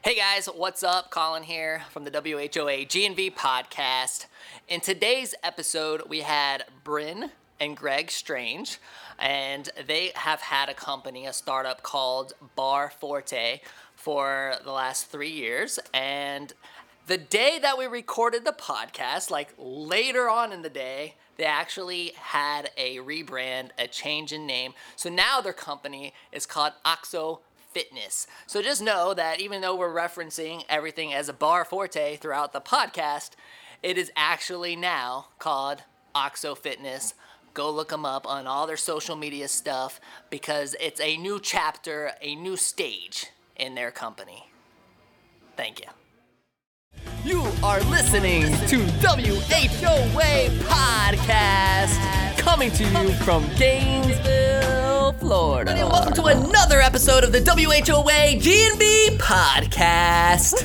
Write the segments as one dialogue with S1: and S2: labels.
S1: Hey guys, what's up? Colin here from the WHOA GNV podcast. In today's episode, we had Bryn and Greg Strange, and they have had a company, a startup called Bar Forte, for the last three years. And the day that we recorded the podcast, like later on in the day, they actually had a rebrand, a change in name. So now their company is called Oxo Fitness. So just know that even though we're referencing everything as a bar forte throughout the podcast, it is actually now called Oxo Fitness. Go look them up on all their social media stuff because it's a new chapter, a new stage in their company. Thank you. You are listening to WHOA Podcast, coming to you from Gainesville, Florida. And welcome to another episode of the WHOA GNV Podcast.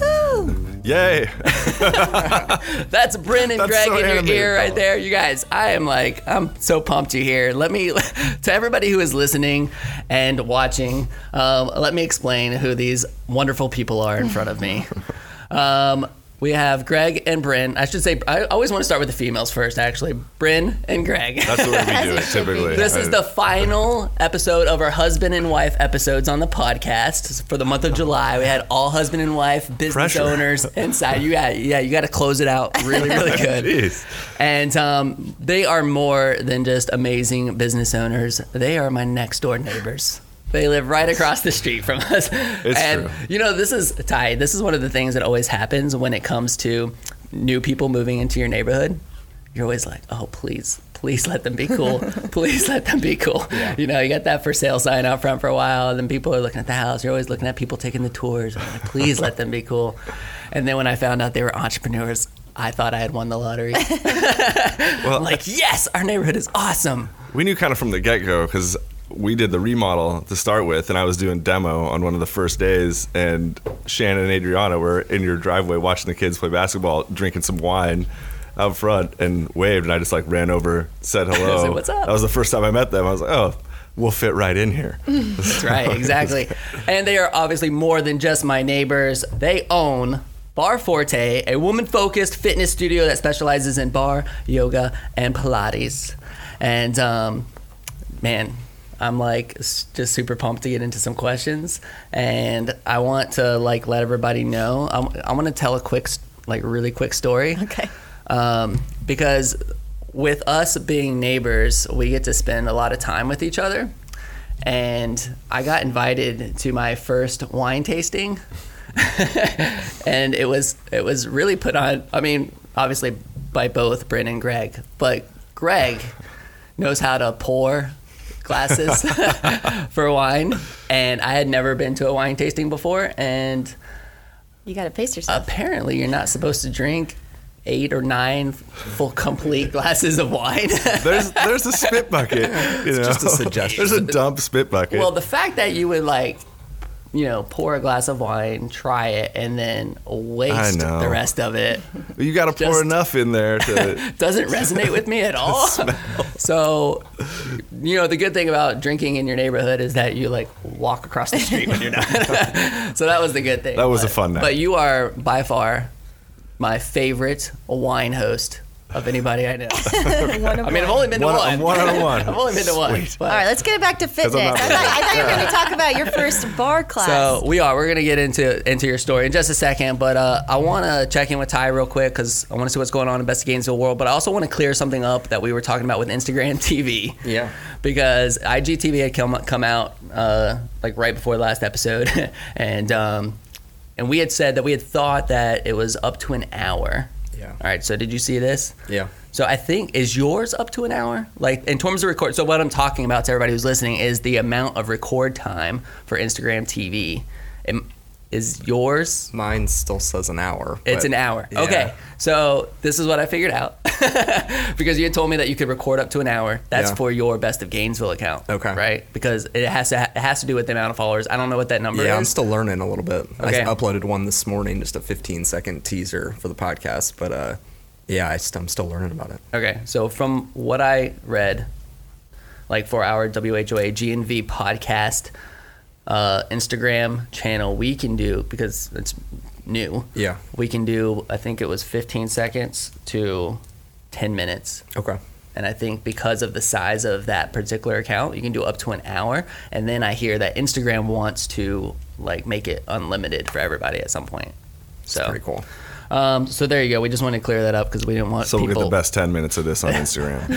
S2: Yay!
S1: That's Bryn and
S2: That's
S1: Greg
S2: so
S1: in your
S2: animated,
S1: ear right there. You guys, I am like, I'm so pumped you're here. Let me, to everybody who is listening and watching, um, let me explain who these wonderful people are in front of me. Um, we have Greg and Bryn. I should say, I always want to start with the females first, actually. Bryn and Greg.
S2: That's the way we do it typically.
S1: This is the final episode of our husband and wife episodes on the podcast for the month of July. We had all husband and wife business
S2: Pressure.
S1: owners inside. You got yeah, you got to close it out really really good.
S2: Jeez.
S1: And um, they are more than just amazing business owners. They are my next door neighbors. They live right across the street from us. and
S2: true.
S1: you know, this is Ty. This is one of the things that always happens when it comes to new people moving into your neighborhood. You're always like, oh, please, please let them be cool. please let them be cool. You know, you got that for sale sign out front for a while, and then people are looking at the house. You're always looking at people taking the tours. Like, please let them be cool. And then when I found out they were entrepreneurs, I thought I had won the lottery.
S2: Well,
S1: I'm like, yes, our neighborhood is awesome.
S2: we knew kind of from the get go because we did the remodel to start with, and I was doing demo on one of the first days, and Shannon and Adriana were in your driveway watching the kids play basketball, drinking some wine out front, and waved, and I just like ran over, said hello.
S1: said, "What's up?"
S2: That was the first time I met them. I was like, oh, we'll fit right in here.
S1: That's right, exactly. And they are obviously more than just my neighbors. They own Bar Forte, a woman focused fitness studio that specializes in bar, yoga, and Pilates. And um, man, I'm like just super pumped to get into some questions. And I want to like let everybody know. I'm, I want to tell a quick, like really quick story.
S3: Okay.
S1: Um, because with us being neighbors, we get to spend a lot of time with each other. And I got invited to my first wine tasting. and it was it was really put on I mean, obviously by both Bryn and Greg, but Greg knows how to pour glasses for wine and I had never been to a wine tasting before and
S3: You got to pace yourself.
S1: apparently you're not supposed to drink eight or nine full complete glasses of wine.
S2: There's there's a spit bucket. You know?
S4: just a suggestion.
S2: There's a dump spit bucket.
S1: well, the fact that you would like, you know, pour a glass of wine, try it, and then waste the rest of it
S2: you got to pour enough in there to.
S1: doesn't resonate with me at all. So, you know, the good thing about drinking in your neighborhood is that you like walk across the street when you're done. so that was the good thing.
S2: That was a fun night.
S1: But you are by far my favorite wine host of anybody I know. I mean, I've only been to
S2: One-
S1: one.
S2: one on one.
S1: I've only been to one. But-
S3: All right, let's get it back to fitness. I thought, I thought you were going to talk about your first bar class.
S1: So we are. We're gonna get into into your story in just a second, but uh, I want to check in with Ty real quick because I want to see what's going on in Best of Gainesville world. But I also want to clear something up that we were talking about with Instagram TV.
S4: Yeah.
S1: Because IGTV had come come out uh, like right before the last episode, and um, and we had said that we had thought that it was up to an hour.
S4: Yeah.
S1: All right. So did you see this?
S4: Yeah.
S1: So I think is yours up to an hour? Like in terms of record. So what I'm talking about to everybody who's listening is the amount of record time for Instagram TV. Is yours?
S4: Mine still says an hour.
S1: It's an hour.
S4: yeah.
S1: Okay. So this is what I figured out because you had told me that you could record up to an hour. That's
S4: Yeah.
S1: for your Best of Gainesville account.
S4: Okay.
S1: Right? Because it has to it has to do with the amount of followers. I don't know what that number is.
S4: Yeah, I'm still learning a little bit.
S1: Okay.
S4: I uploaded one this morning, just a 15 second teaser for the podcast. But uh, yeah, I st- I'm still learning about it.
S1: Okay, so from what I read, like for our WHOA GNV podcast, uh, Instagram channel, we can do because it's new.
S4: Yeah.
S1: We can do. I think it was 15 seconds to 10 minutes.
S4: Okay.
S1: And I think because of the size of that particular account, you can do up to an hour. And then I hear that Instagram wants to like make it unlimited for everybody at some point. So
S4: Pretty cool.
S1: Um, so there you go. We just want to clear that up because we didn't want
S2: So we'll get the best 10 minutes of this on Instagram.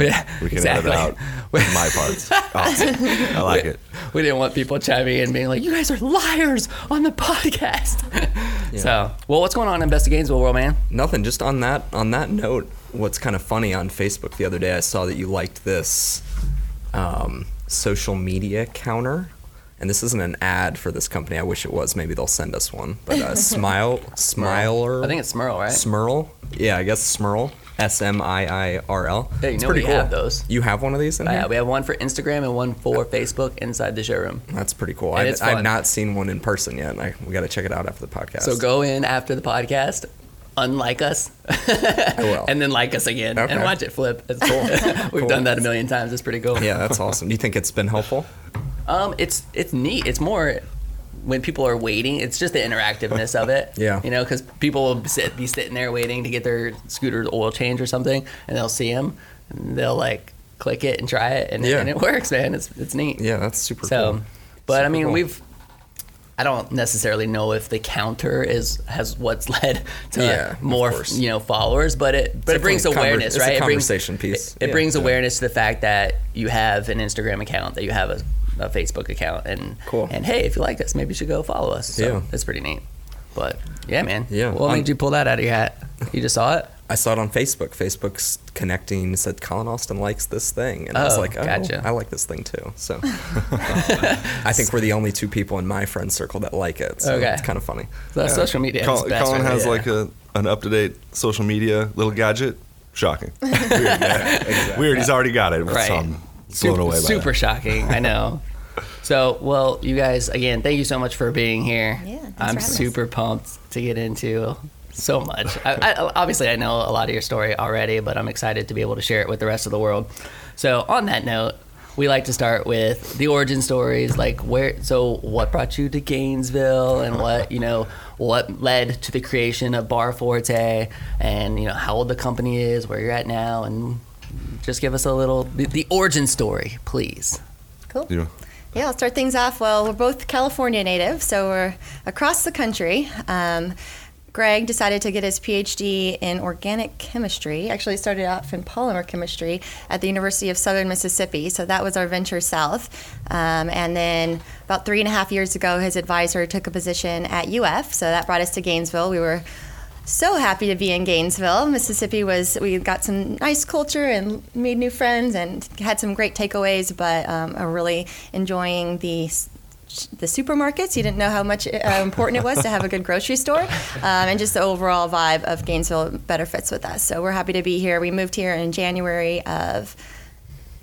S1: Yeah,
S2: we can
S1: exactly.
S2: edit out with my parts. Awesome. I like it.
S1: We didn't want people chiming in being like, "You guys are liars on the podcast." So, well, what's going on in Best of Gainesville world, man?
S4: Nothing. Just on that on that note, what's kind of funny on Facebook the other day, I saw that you liked this um, social media counter, and this isn't an ad for this company. I wish it was. Maybe they'll send us one. But uh, Smile Smiler.
S1: I think it's Smiirl, right?
S4: Smiirl. Yeah, I guess Smiirl. S M I I R L.
S1: Yeah, you
S4: It's
S1: know
S4: pretty
S1: we
S4: cool.
S1: have those.
S4: You have one of these in
S1: Uh,
S4: here?
S1: yeah, we have one for Instagram and one for Facebook inside the showroom.
S4: That's pretty cool.
S1: And
S4: I've, I've not seen one in person yet. I, we got to check it out after the podcast.
S1: So go in after the podcast, unlike us, and then like us again and watch it flip. It's cool. We've
S4: Cool.
S1: done that a million times. It's pretty cool.
S4: yeah, that's awesome. Do you think it's been helpful?
S1: Um, it's it's neat. It's more when people are waiting. It's just the interactiveness of it.
S4: Yeah.
S1: You know, because people will sit, be sitting there waiting to get their scooter's oil change or something, and they'll see them, and they'll like click it and try it, and,
S4: Yeah.
S1: and it works, man. It's it's neat.
S4: Yeah, that's super
S1: So,
S4: cool.
S1: but I mean,
S4: cool.
S1: we've. I don't necessarily know if the counter is has what's led to
S4: Yeah,
S1: more you know followers, but it but it brings
S4: conver-
S1: awareness,
S4: it's a
S1: right? It brings-
S4: conversation piece.
S1: It, it
S4: Yeah.
S1: brings awareness to the fact that you have an Instagram account, that you have a, a Facebook account, and
S4: Cool.
S1: And hey, if you like us, maybe you should go follow us. So
S4: Yeah.
S1: that's pretty neat. But yeah, man.
S4: Yeah.
S1: What
S4: On-
S1: made you pull that out of your hat? You just saw it.
S4: I saw it on Facebook. Facebook's connecting said Colin Austin likes this thing, and I was
S1: Oh,
S4: like, oh,
S1: gotcha.
S4: I like this thing too. So I think we're the only two people in my friend circle that like it. So
S1: Okay.
S4: it's kind of funny.
S1: So social media.
S2: Col-
S1: best
S2: Colin
S1: right
S2: has
S1: there.
S2: like a an up to date social media little gadget. Shocking. Weird. yeah. Weird. He's already got it.
S1: Right.
S2: So I'm blown
S1: super,
S2: away by
S1: super shocking. I know. So, well, you guys, again, thank you so much for being here.
S3: Yeah,
S1: I'm
S3: for having us.
S1: super pumped to get into so much. I, I, obviously, I know a lot of your story already, but I'm excited to be able to share it with the rest of the world. So, on that note, we like to start with the origin stories, like where. So, what brought you to Gainesville, and what you know, what led to the creation of Bar Forte, and you know how old the company is, where you're at now, and just give us a little the, the origin story, please.
S3: Cool.
S2: You know,
S3: Yeah, I'll start things off. Well, we're both California native, so we're across the country. Um, Greg decided to get his PhD in organic chemistry. Actually, started off in polymer chemistry at the University of Southern Mississippi. So that was our venture south. Um, and then about three and a half years ago, his advisor took a position at UF. So that brought us to Gainesville. We were so happy to be in Gainesville. Mississippi was, we got some nice culture and made new friends and had some great takeaways, but um, are really enjoying the the supermarkets. You didn't know how much uh, important it was to have a good grocery store, um, and just the overall vibe of Gainesville better fits with us. So we're happy to be here. We moved here in January of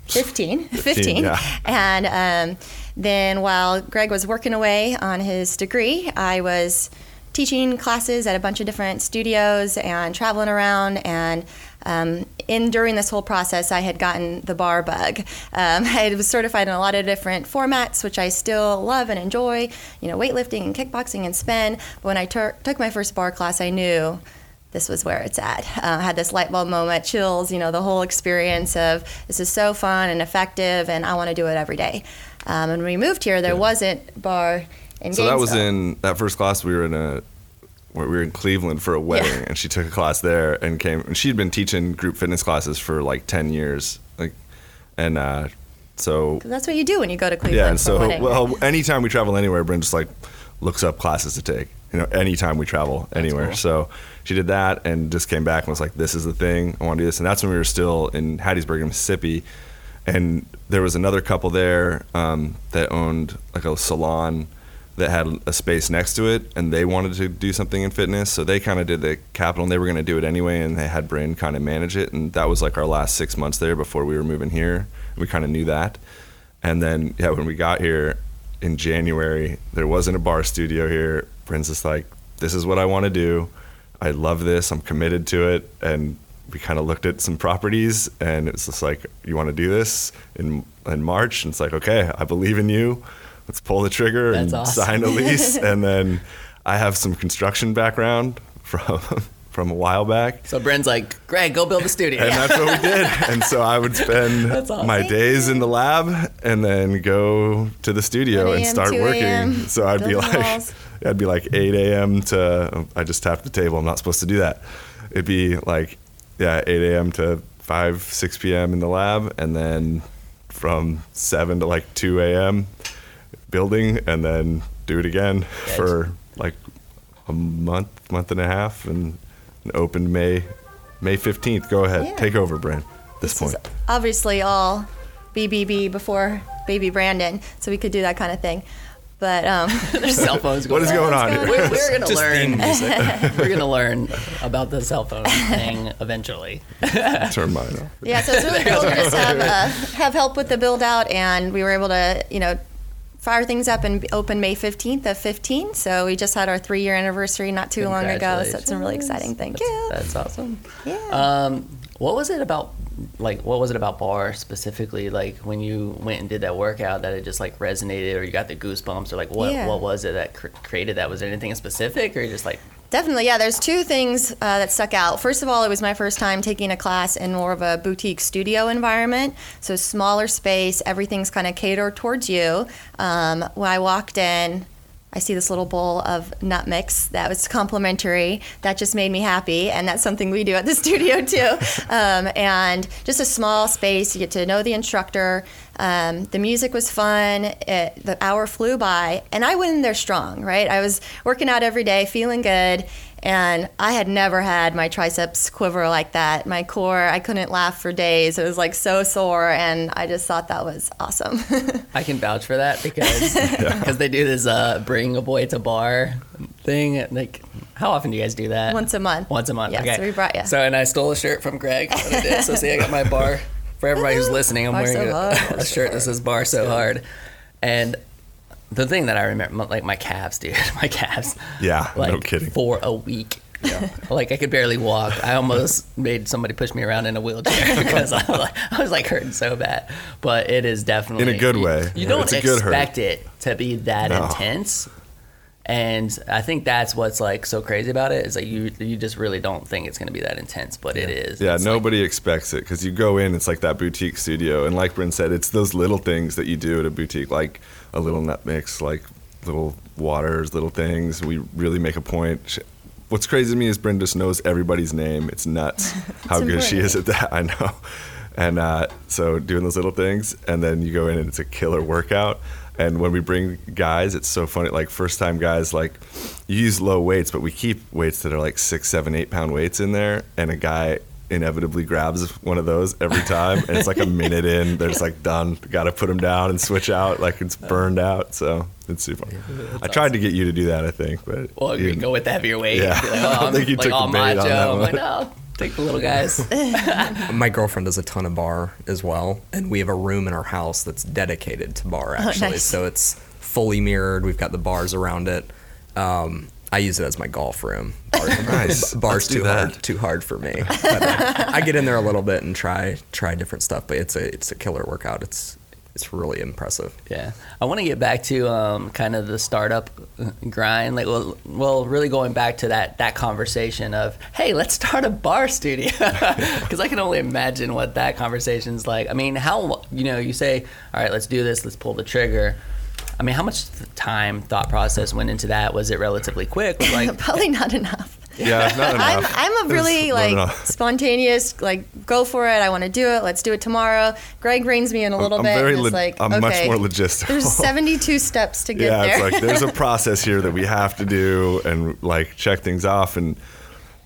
S3: 15, 15.
S2: yeah.
S3: And um, then while Greg was working away on his degree, I was teaching classes at a bunch of different studios and traveling around. And um, in during this whole process, I had gotten the bar bug. Um, I was certified in a lot of different formats, which I still love and enjoy. You know, weightlifting and kickboxing and spin. But when I tur- took my first bar class, I knew this was where it's at. Uh, I had this light bulb moment, chills, you know, the whole experience of this is so fun and effective, and I want to do it every day. Um, and when we moved here, there wasn't bar in
S2: So that was in that first class. We were in a we were in Cleveland for a wedding, and she took a class there and came. And she'd been teaching group fitness classes for like ten years, like, and uh, so
S3: That's what you do when you go to Cleveland
S2: yeah. And so
S3: wedding.
S2: well, anytime we travel anywhere, Bryn just like looks up classes to take. You know, anytime we travel anywhere.
S1: cool.
S2: So she did that and just came back and was like, "This is the thing. I want to do this." And that's when we were still in Hattiesburg, Mississippi, and there was another couple there um, that owned like a salon that had a space next to it, and they wanted to do something in fitness, so they kind of did the capital, and they were going to do it anyway, and they had Bryn kind of manage it, and that was like our last six months there before we were moving here. We kind of knew that, and then yeah, when we got here in January, there wasn't a bar studio here. Bryn's just like, "This is what I want to do. I love this. I'm committed to it," and we kind of looked at some properties, and it's just like, "You want to do this in in March?" And it's like, "Okay, I believe in you." Let's pull the trigger and
S1: awesome.
S2: sign a lease. and then I have some construction background from from a while back.
S1: So Bryn's like, Greg, go build a studio.
S2: And that's what we did. And so I would spend
S1: awesome.
S2: my days in the lab and then go to the studio and start working. So I'd be like,
S3: walls.
S2: I'd be like 8 a.m. to, I just tapped the table. I'm not supposed to do that. It'd be like, yeah, 8 a.m. to 5, 6 p.m. in the lab. And then from 7 to like 2 a.m. building and then do it again
S1: Yeah,
S2: for like a month, month and a half and opened May May 15th. Go ahead.
S3: Yeah.
S2: Take over, Bryn. This,
S3: This
S2: point.
S3: is obviously all BBB before baby Brandon, so we could do that kind of thing. But um,
S1: There's cell phones Going
S2: What is going on
S3: going
S2: here?
S1: We're, we're gonna
S4: Just
S1: learn. we're gonna learn about the cell phone thing eventually.
S2: Turn mine off.
S3: yeah, so it's really cool to just have uh, have help with the build out, and we were able to, you know, fire things up and open May 15th of 15. So we just had our three year anniversary not too long ago. So it's a really exciting. Thank you.
S1: That's awesome.
S3: Yeah.
S1: Um, what was it about? Like, what was it about bar specifically? Like, when you went and did that workout, that it just like resonated, or you got the goosebumps, or like, what
S3: Yeah.
S1: what was it that cr- created that? Was there anything specific, or just like,
S3: Definitely, yeah. There's two things uh, that stuck out. First of all, it was my first time taking a class in more of a boutique studio environment, so smaller space. Everything's kind of catered towards you. Um, when I walked in, I see this little bowl of nut mix that was complimentary. That just made me happy, and that's something we do at the studio too. Um, and just a small space, you get to know the instructor. Um, the music was fun. It, the hour flew by, and I went in there strong. Right, I was working out every day, feeling good, and I had never had my triceps quiver like that. My core, I couldn't laugh for days. It was like so sore, and I just thought that was awesome.
S1: I can vouch for that because because they do this uh, bring a boy to bar thing. Like, how often do you guys do that?
S3: Once a month.
S1: Once a month.
S3: Yeah,
S1: okay.
S3: so we brought- yeah.
S1: So and I stole a shirt from Greg. What I did. So see, I got my bar for everybody who's listening. I'm
S3: Bar
S1: wearing
S3: so
S1: a, a shirt that says "Bar so hard," and the thing that I remember, like my calves, dude, my calves.
S2: Yeah, no kidding.
S1: For a week. like I could barely walk. I almost made somebody push me around in a wheelchair because I was, like, I was like hurting so bad. But it is definitely
S2: In a good
S1: you-
S2: way.
S1: You
S2: Yeah,
S1: don't
S2: it's a good hurt.
S1: expect it to be that
S2: No.
S1: intense. And I think that's what's like so crazy about it is like you you just really don't think it's going to be that intense, but it is.
S2: Yeah,
S1: It's like-
S2: nobody expects it because you go in, it's like that boutique studio, and like Bryn said, it's those little things that you do at a boutique, like a little nut mix, like little waters, little things. We really make a point. What's crazy to me is Bryn just knows everybody's name. It's nuts how good she is at that. I know. And uh, so doing those little things, and then you go in and it's a killer workout. And when we bring guys, it's so funny. Like first time guys, like you use low weights, but we keep weights that are like six, seven, eight pound weights in there. And a guy inevitably grabs one of those every time, and it's like a minute in, they're just like done. Got to put them down and switch out, like it's burned out. So it's super. I tried to get you to do that, I think, but
S1: Well,
S2: you-
S1: you go with the heavier weight.
S2: Yeah.
S1: Like,
S2: I
S1: oh, I'm
S2: think you
S1: like
S2: took the
S1: all
S2: bait on
S1: macho.
S2: that
S1: I'm like,
S2: one.
S1: No, take the little guys.
S4: My girlfriend does a ton of bar as well, and we have a room in our house that's dedicated to bar actually.
S3: nice.
S4: So it's fully mirrored. We've got the bars around it. Um, I use it as my golf room. Bar,
S2: Nice.
S4: Bars
S2: Let's
S4: too hard, too hard for me. But, uh, I get in there a little bit and try try different stuff, but it's a it's a killer workout. It's it's really impressive.
S1: Yeah, I want to get back to um, kind of the startup grind. Like, well, well, really going back to that that conversation of, hey, let's start a bar studio, because I can only imagine what that conversation's like. I mean, how you know you say, all right, let's do this, let's pull the trigger. I mean, how much time, thought process went into that? Was it relatively quick? Like,
S3: Probably not enough.
S2: Yeah, not
S3: I'm. I'm a really like spontaneous, like go for it. I want to do it. Let's do it tomorrow. Greg reins me in a little
S2: I'm
S3: bit.
S2: very
S3: is
S2: log-
S3: like,
S2: I'm
S3: okay,
S2: much more logistical.
S3: There's 72 steps to get
S2: yeah,
S3: there.
S2: Yeah, it's like there's a process here that we have to do and like check things off and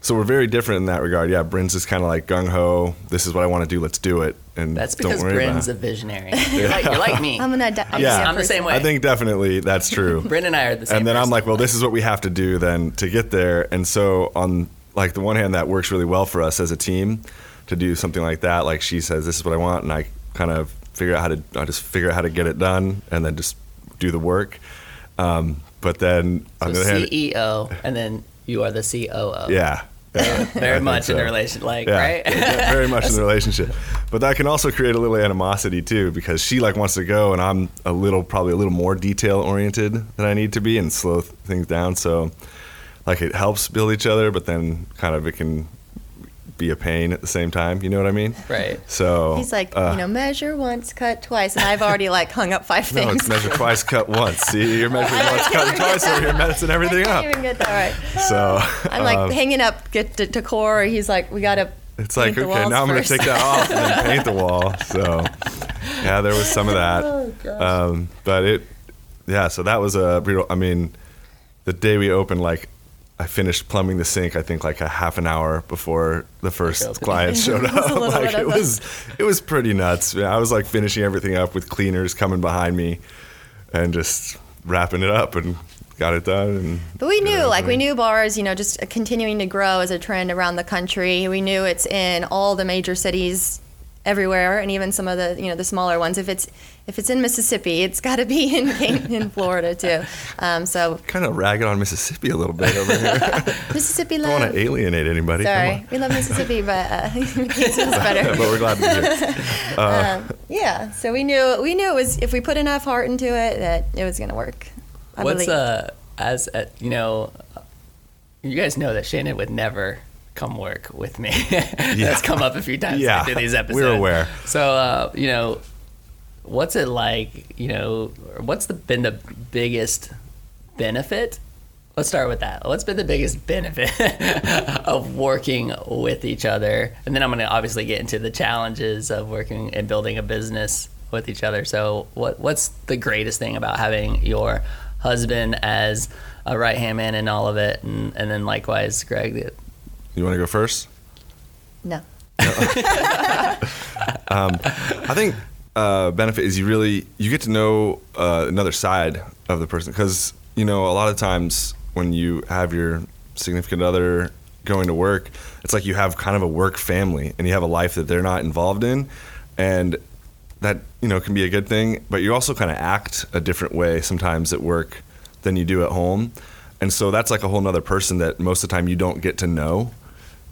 S2: so we're very different in that regard. Yeah, Bryn's just kind of like gung ho. This is what I want to do. Let's do it. And
S1: that's
S2: don't
S1: because
S2: worry
S1: Bryn's a
S2: about it.
S1: visionary. You're like, you're like me.
S3: I'm gonna.
S1: I'm,
S2: Yeah.
S1: the, I'm the same way.
S2: I think definitely that's true.
S1: Bryn and I are the same.
S2: and then I'm like, well, this is what we have to do then to get there. And so on like the one hand, that works really well for us as a team to do something like that. Like she says, this is what I want, and I kind of figure out how to. I just figure out how to get it done, and then just do the work. Um, but then on the
S1: so
S2: other hand,
S1: CEO, and then you are the COO.
S2: yeah,
S1: very
S2: I
S1: much
S2: think
S1: in
S2: the
S1: relationship, like
S2: Yeah,
S1: right?
S2: yeah, very much in the relationship. But that can also create a little animosity too, because she like wants to go, and I'm a little, probably a little more detail oriented than I need to be, and slow th- things down. So, like, it helps build each other, but then kind of it can be a pain at the same time. You know what I mean?
S1: right.
S2: So
S3: He's like,
S2: uh,
S3: you know, measure once, cut twice, and I've already like hung up five
S2: no,
S3: things.
S2: it's measure twice, cut once. See, you're measuring once, cutting twice, or you're messing everything
S3: I
S2: up.
S3: can't even get that right.
S2: So
S3: I'm like
S2: um,
S3: hanging up, get to, to core. He's like, we gotta.
S2: It's like,
S3: paint the
S2: okay,
S3: walls
S2: now I'm going to
S3: first.
S2: take that off and then paint the wall. So, yeah, there was some of that. Oh, Um, but it, yeah, so that was a real, I mean, the day we opened, like, I finished plumbing the sink, I think, like a half an hour before the first client showed
S3: It was a
S2: up. like, it was, it was pretty nuts. I was like finishing everything up with cleaners coming behind me and just wrapping it up and got it done. And
S3: But we knew, like, we knew bars, you know, just continuing to grow as a trend around the country. We knew it's in all the major cities everywhere, and even some of the, you know, the smaller ones. If it's if it's in Mississippi, it's got to be in in Florida too. Um, so
S2: Kind of ragging on Mississippi a little bit over here.
S3: Mississippi I
S2: don't want to alienate anybody.
S3: Sorry, we love Mississippi, but uh, better.
S2: but we're glad to be here.
S3: um, yeah, so we knew we knew it was if we put enough heart into it that it was going to work. I
S1: What's
S3: believe.
S1: uh as uh, you know, you guys know that Shannon would never come work with me. That's come up a few times
S2: Yeah,
S1: through these episodes.
S2: we're aware.
S1: So uh, you know, what's it like? You know, what's the been the biggest benefit? Let's start with that. What's been the biggest benefit of working with each other? And then I'm going to obviously get into the challenges of working and building a business with each other. So, what what's the greatest thing about having your husband as a right hand man in all of it, and, and then likewise, Greg?
S2: You want to go first?
S3: no.
S2: I think uh, benefit is you really you get to know uh, another side of the person because you know a lot of times when you have your significant other going to work, it's like you have kind of a work family and you have a life that they're not involved in, and that you know can be a good thing. But you also kind of act a different way sometimes at work than you do at home, and so that's like a whole nother person that most of the time you don't get to know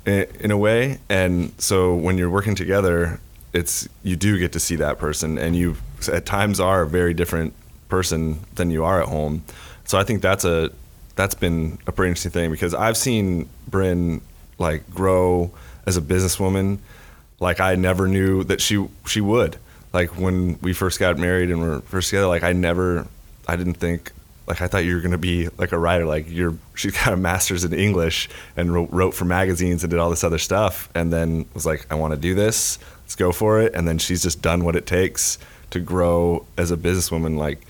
S2: in, a way. And so when you're working together, it's you do get to see that person, and you at times are a very different person than you are at home. So I think that's a that's been a pretty interesting thing because I've seen Bryn like grow as a businesswoman like I never knew that she she would. Like when we first got married and we were first together, like I never, I didn't think, like I thought you were gonna be like a writer. Like you're, she got a master's in English and wrote, wrote for magazines and did all this other stuff, and then was like, I want to do this. Let's go for it. And then she's just done what it takes to grow as a businesswoman. Like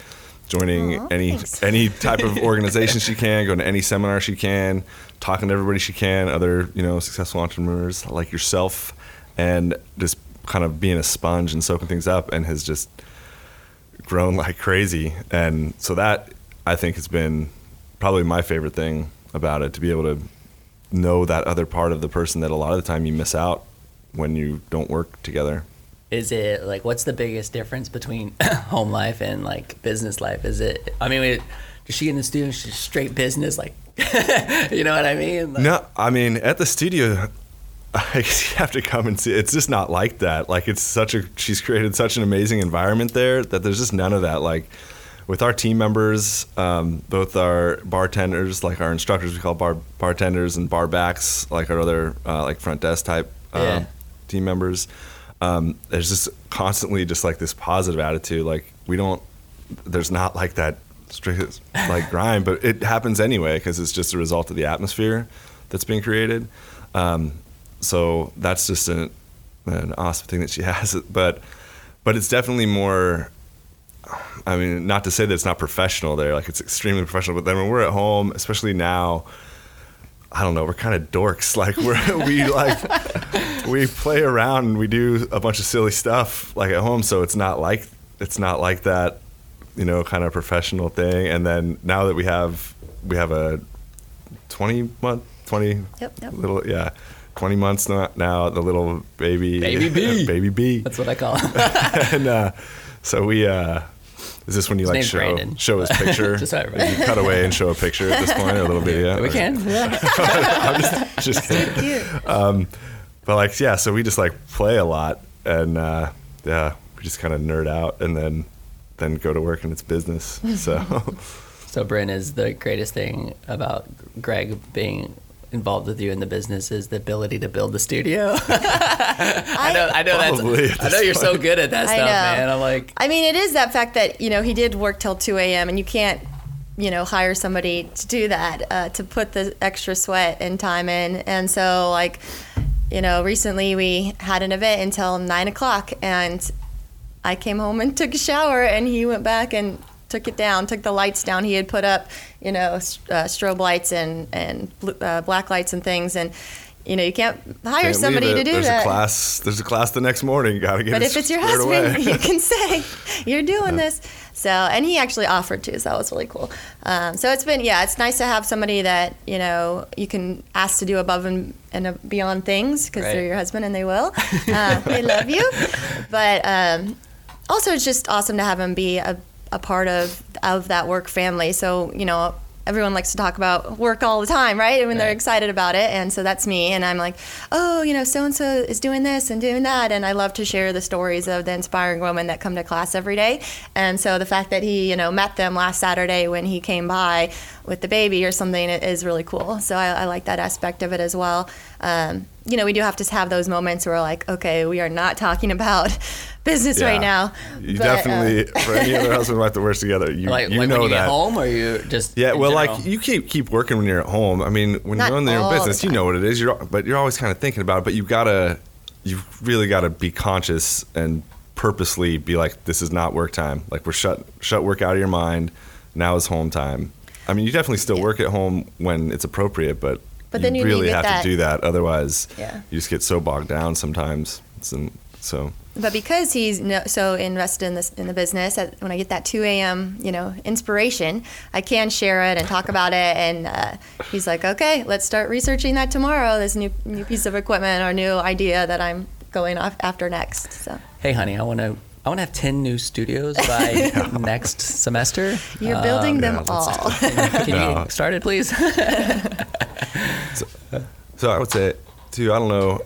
S2: joining
S3: Aw,
S2: any
S3: thanks.
S2: any type of organization she can, going to any seminar she can, talking to everybody she can, other you know successful entrepreneurs like yourself, and just kind of being a sponge and soaking things up, and has just grown like crazy. And so that I think has been probably my favorite thing about it to be able to know that other part of the person that a lot of the time you miss out when you don't work together.
S1: Is it like what's the biggest difference between home life and like business life? Is it? I mean, does she in the studio? She's straight business, like you know what I mean? Like,
S2: No, I mean at the studio, I guess you have to come and see. It's just not like that. Like it's such a. She's created such an amazing environment there that there's just none of that. Like with our team members, um, both our bartenders, like our instructors, we call bar bartenders, and bar backs, like our other uh, like front desk type uh,
S1: Yeah.
S2: team members. Um, there's just constantly just like this positive attitude. Like we don't. There's not like that strict like grind, but it happens anyway because it's just a result of the atmosphere that's being created. Um, so that's just an, an awesome thing that she has. But but it's definitely more. I mean, not to say that it's not professional there. Like it's extremely professional. But then when we're at home, especially now, I don't know. We're kind of dorks. Like we're we like we play around and we do a bunch of silly stuff like at home. So it's not like it's not like that, you know, kind of professional thing. And then now that we have we have a twenty month, twenty
S3: Yep, yep.
S2: little yeah. 20 months now, now the little baby
S1: Baby B.
S2: baby B
S1: that's what I call. It.
S2: and uh, so we uh, Is this when you like show
S1: Brandon.
S2: show his picture?
S1: Just so
S2: you cut away and show a picture at this point, or a little video.
S1: We can. Yeah.
S2: I'm just, just kidding.
S3: Cute.
S2: But like, yeah, so we just like play a lot, and uh, yeah, we just kind of nerd out, and then then go to work and it's business. So
S1: So, Bryn, is the greatest thing about Greg being involved with you in the business is the ability to build the studio. I know, I know that's. I know
S2: this
S1: you're so good at that
S3: I
S1: stuff,
S3: know.
S1: man. I'm like,
S3: I mean, it is that fact that you know he did work till 2 a.m. and you can't, you know, hire somebody to do that uh, to put the extra sweat and time in. And so, like, you know, recently we had an event until nine o'clock, and I came home and took a shower, and he went back and took it down, took the lights down. He had put up, you know, uh, strobe lights and and uh, black lights and things, and you know, you can't hire
S2: Can't
S3: somebody
S2: leave
S3: to
S2: it.
S3: do
S2: there's
S3: that.
S2: a class. There's a class the next morning. You gotta get.
S3: But
S2: it
S3: if it's your husband, you can say you're doing this. So, and he actually offered to, so that was really cool. Um, so it's been, yeah, it's nice to have somebody that you know you can ask to do above and, and beyond things because
S1: Right.
S3: they're your husband and they will. Uh, they love you, but um, also it's just awesome to have him be a, a part of of that work family. So you know. Everyone likes to talk about work all the time, right? And when they're excited about it. And so that's me. And I'm like, oh, you know, so and so is doing this and doing that. And I love to share the stories of the inspiring women that come to class every day. And so the fact that he, you know, met them last Saturday when he came by with the baby or something is really cool. So I, I like that aspect of it as well. Um, you know, we do have to have those moments where we're like, okay, we are not talking about business right now.
S2: You
S3: But, uh,
S2: definitely, for any other husband and wife that works together, you,
S1: like,
S2: you
S1: like
S2: know
S1: when you
S2: that.
S1: get home, or you just
S2: Yeah,
S1: in
S2: well,
S1: general?
S2: like you keep keep working when you're at home. I mean, when
S3: Not
S2: you're in your
S3: all the
S2: business, you know what it is. You're but you're always kind of thinking about it. But you've gotta, you really gotta be conscious and purposely be like, this is not work time. Like we're shut shut work out of your mind. Now is home time. I mean, you definitely still work at home when it's appropriate, but
S3: But then you need to
S2: really
S3: get
S2: have
S3: that-
S2: to do that. Otherwise,
S3: Yeah.
S2: you just get so bogged down sometimes. So, so
S3: But because he's no, so invested in this in the business, that when I get that 2 a.m. you know inspiration, I can share it and talk about it. And uh, he's like, "Okay, let's start researching that tomorrow. This new new piece of equipment or new idea that I'm going off after next." So
S1: hey, honey, I want to. I want to have ten new studios by next semester.
S3: you're building
S1: Um,
S3: them
S2: yeah, let's-
S3: all.
S1: Can
S2: No.
S1: you start it, please?
S2: So I would say too. I don't know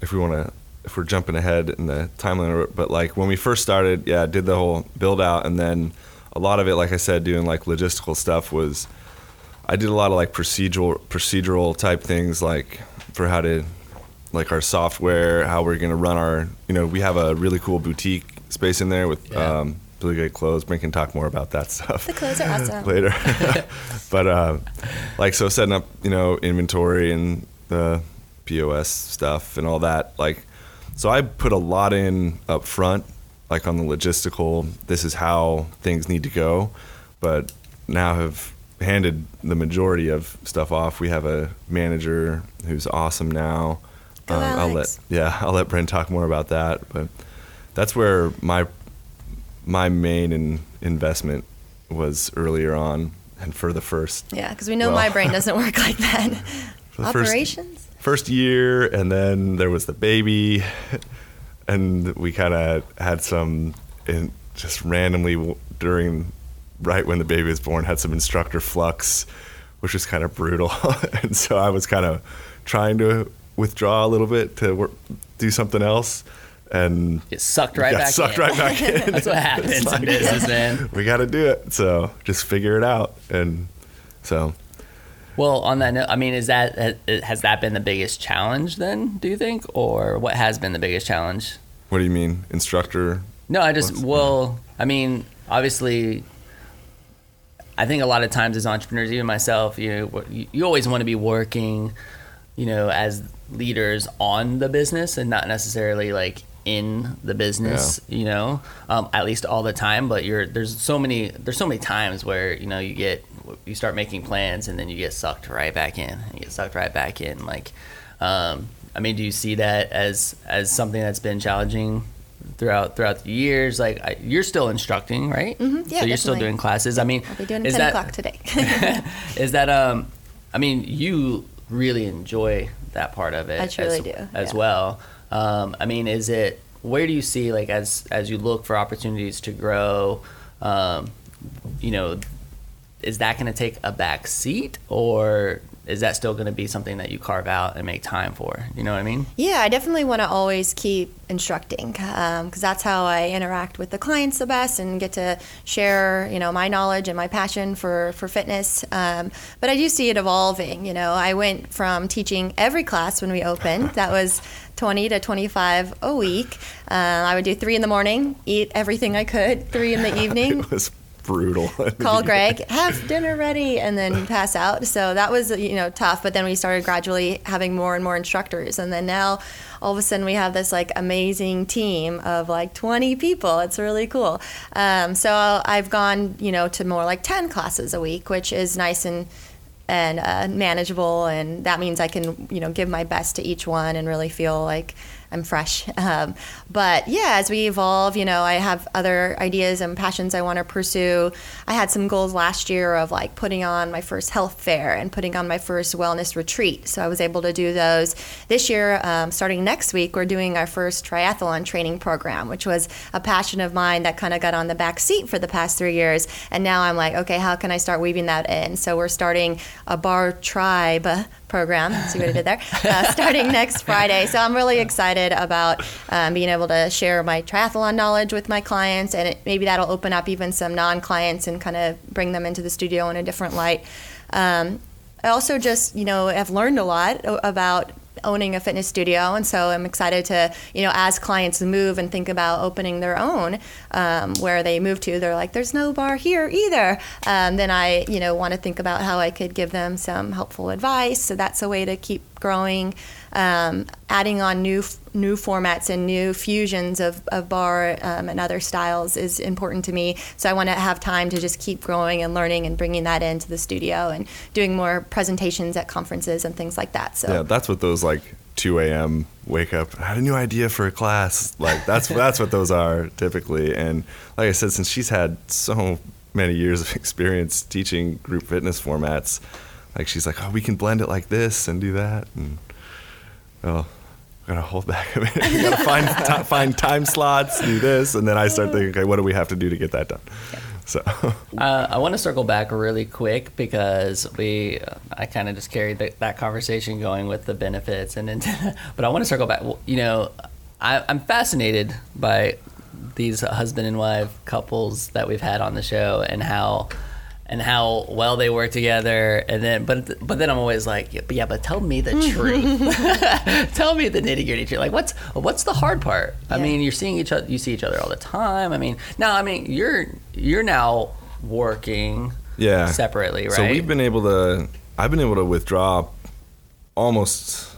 S2: if we want to if we're jumping ahead in the timeline, but like when we first started, yeah, did the whole build out, and then a lot of it, like I said, doing like logistical stuff was. I did a lot of like procedural procedural type things, like for how to, like our software, how we're gonna run our. You know, we have a really cool boutique space in there with
S1: Yeah.
S2: um, really great clothes. Bryn can talk more about that stuff
S3: the clothes are awesome.
S2: later. but uh, like so setting up, you know, inventory and the POS stuff and all that. Like so I put a lot in up front, like on the logistical, this is how things need to go. But now have handed the majority of stuff off. We have a manager who's awesome now.
S3: Go
S2: I'll let yeah, I'll let Bryn talk more about that. But that's where my my main in, investment was earlier on, and for the first
S3: Yeah, because we know
S2: Well-
S3: my brain doesn't work like that.
S2: The first-
S3: Operations.
S2: first year, and then there was the baby, and we kind of had some, in, just randomly during, right when the baby was born, had some instructor flux, which was kind of brutal, and so I was kind of trying to withdraw a little bit to work, do something else, and
S1: Get sucked right back
S2: sucked
S1: in.
S2: right back in.
S1: That's what happens
S2: It's
S1: in business, man.
S2: we got to do it. So just figure it out, and so
S1: Well, on that note, I mean, is that has that been the biggest challenge then? Do you think, or what has been the biggest challenge?
S2: what do you mean, instructor?
S1: No, I just well, I mean, obviously, I think a lot of times as entrepreneurs, even myself, you know, you always want to be working, you know, as leaders on the business and not necessarily like in the business, you know, um, at least all the time. But you're there's so many there's so many times where you know you get you start making plans and then you get sucked right back in. You get sucked right back in. Like, um, I mean, do you see that as as something that's been challenging throughout throughout the years? Like, I, you're still instructing, right?
S3: Mhm, yeah,
S1: So you're still doing classes. I mean,
S3: I'll be doing
S1: is
S3: 10
S1: that,
S3: o'clock today.
S1: is that um i mean you really enjoy that part of it
S3: I truly
S1: as,
S3: do,
S1: as
S3: yeah.
S1: well um i mean is it where do you see like as as you look for opportunities to grow um, you know, is that going to take a back seat or is that still going to be something that you carve out and make time for? You know what I mean?
S3: Yeah, I definitely want to always keep instructing because um, that's how I interact with the clients the best and get to share, you know, my knowledge and my passion for for fitness. Um, but I do see it evolving. You know, I went from teaching every class when we opened. That was 20 to 25 a week. Uh, I would do three in the morning, eat everything I could, three in the evening,
S2: It was brutal.
S3: call Greg, have dinner ready, and then pass out. So that was you know tough. But then we started gradually having more and more instructors, and then now all of a sudden we have this like amazing team of like 20 people. It's really cool. Um, so I've gone you know to more like 10 classes a week, which is nice and and uh, manageable, and that means I can you know give my best to each one and really feel like I'm fresh. Um, but yeah, as we evolve, you know, I have other ideas and passions I want to pursue. I had some goals last year of like putting on my first health fair and putting on my first wellness retreat. So I was able to do those this year. Um, starting next week, we're doing our first triathlon training program, which was a passion of mine that kind of got on the back seat for the past three years. And now I'm like, okay, how can I start weaving that in? So we're starting a bar tribe program. See what I did there? Uh, starting next Friday. So I'm really excited about um, being able to share my triathlon knowledge with my clients, and it, maybe that'll open up even some non-clients and kind of bring them into the studio in a different light. Um, I also just, you know, have learned a lot about owning a fitness studio and so i'm excited to you know as clients move and think about opening their own um, where they move to they're like there's no bar here either. Um, then i you know want to think about how i could give them some helpful advice. So that's a way to keep growing um, adding on new new formats and new fusions of, of bar um, and other styles is important to me so i want to have time to just keep growing and learning and bringing that into the studio and doing more presentations at conferences and things like that so
S2: yeah, that's what those like 2 a.m. wake up. I had a new idea for a class. Like that's that's what those are typically. And like I said, since she's had so many years of experience teaching group fitness formats, like she's like, oh, we can blend it like this and do that. And oh, I gonna hold back a minute. You gotta find ti find time slots, do this, and then I start thinking, okay, what do we have to do to get that done? So
S1: Uh, I want to circle back really quick because we, I kind of just carried the, that conversation going with the benefits, and then, but I want to circle back. You know, I, I'm fascinated by these husband and wife couples that we've had on the show and how and how well they work together and then but but then I'm always like yeah, but, yeah, but tell me the truth tell me the nitty gritty truth like what's what's the hard part I mean you're seeing each other you see each other all the time I mean now I mean you're you're now working
S2: yeah,
S1: separately right
S2: So we've been able to. I've been able to withdraw almost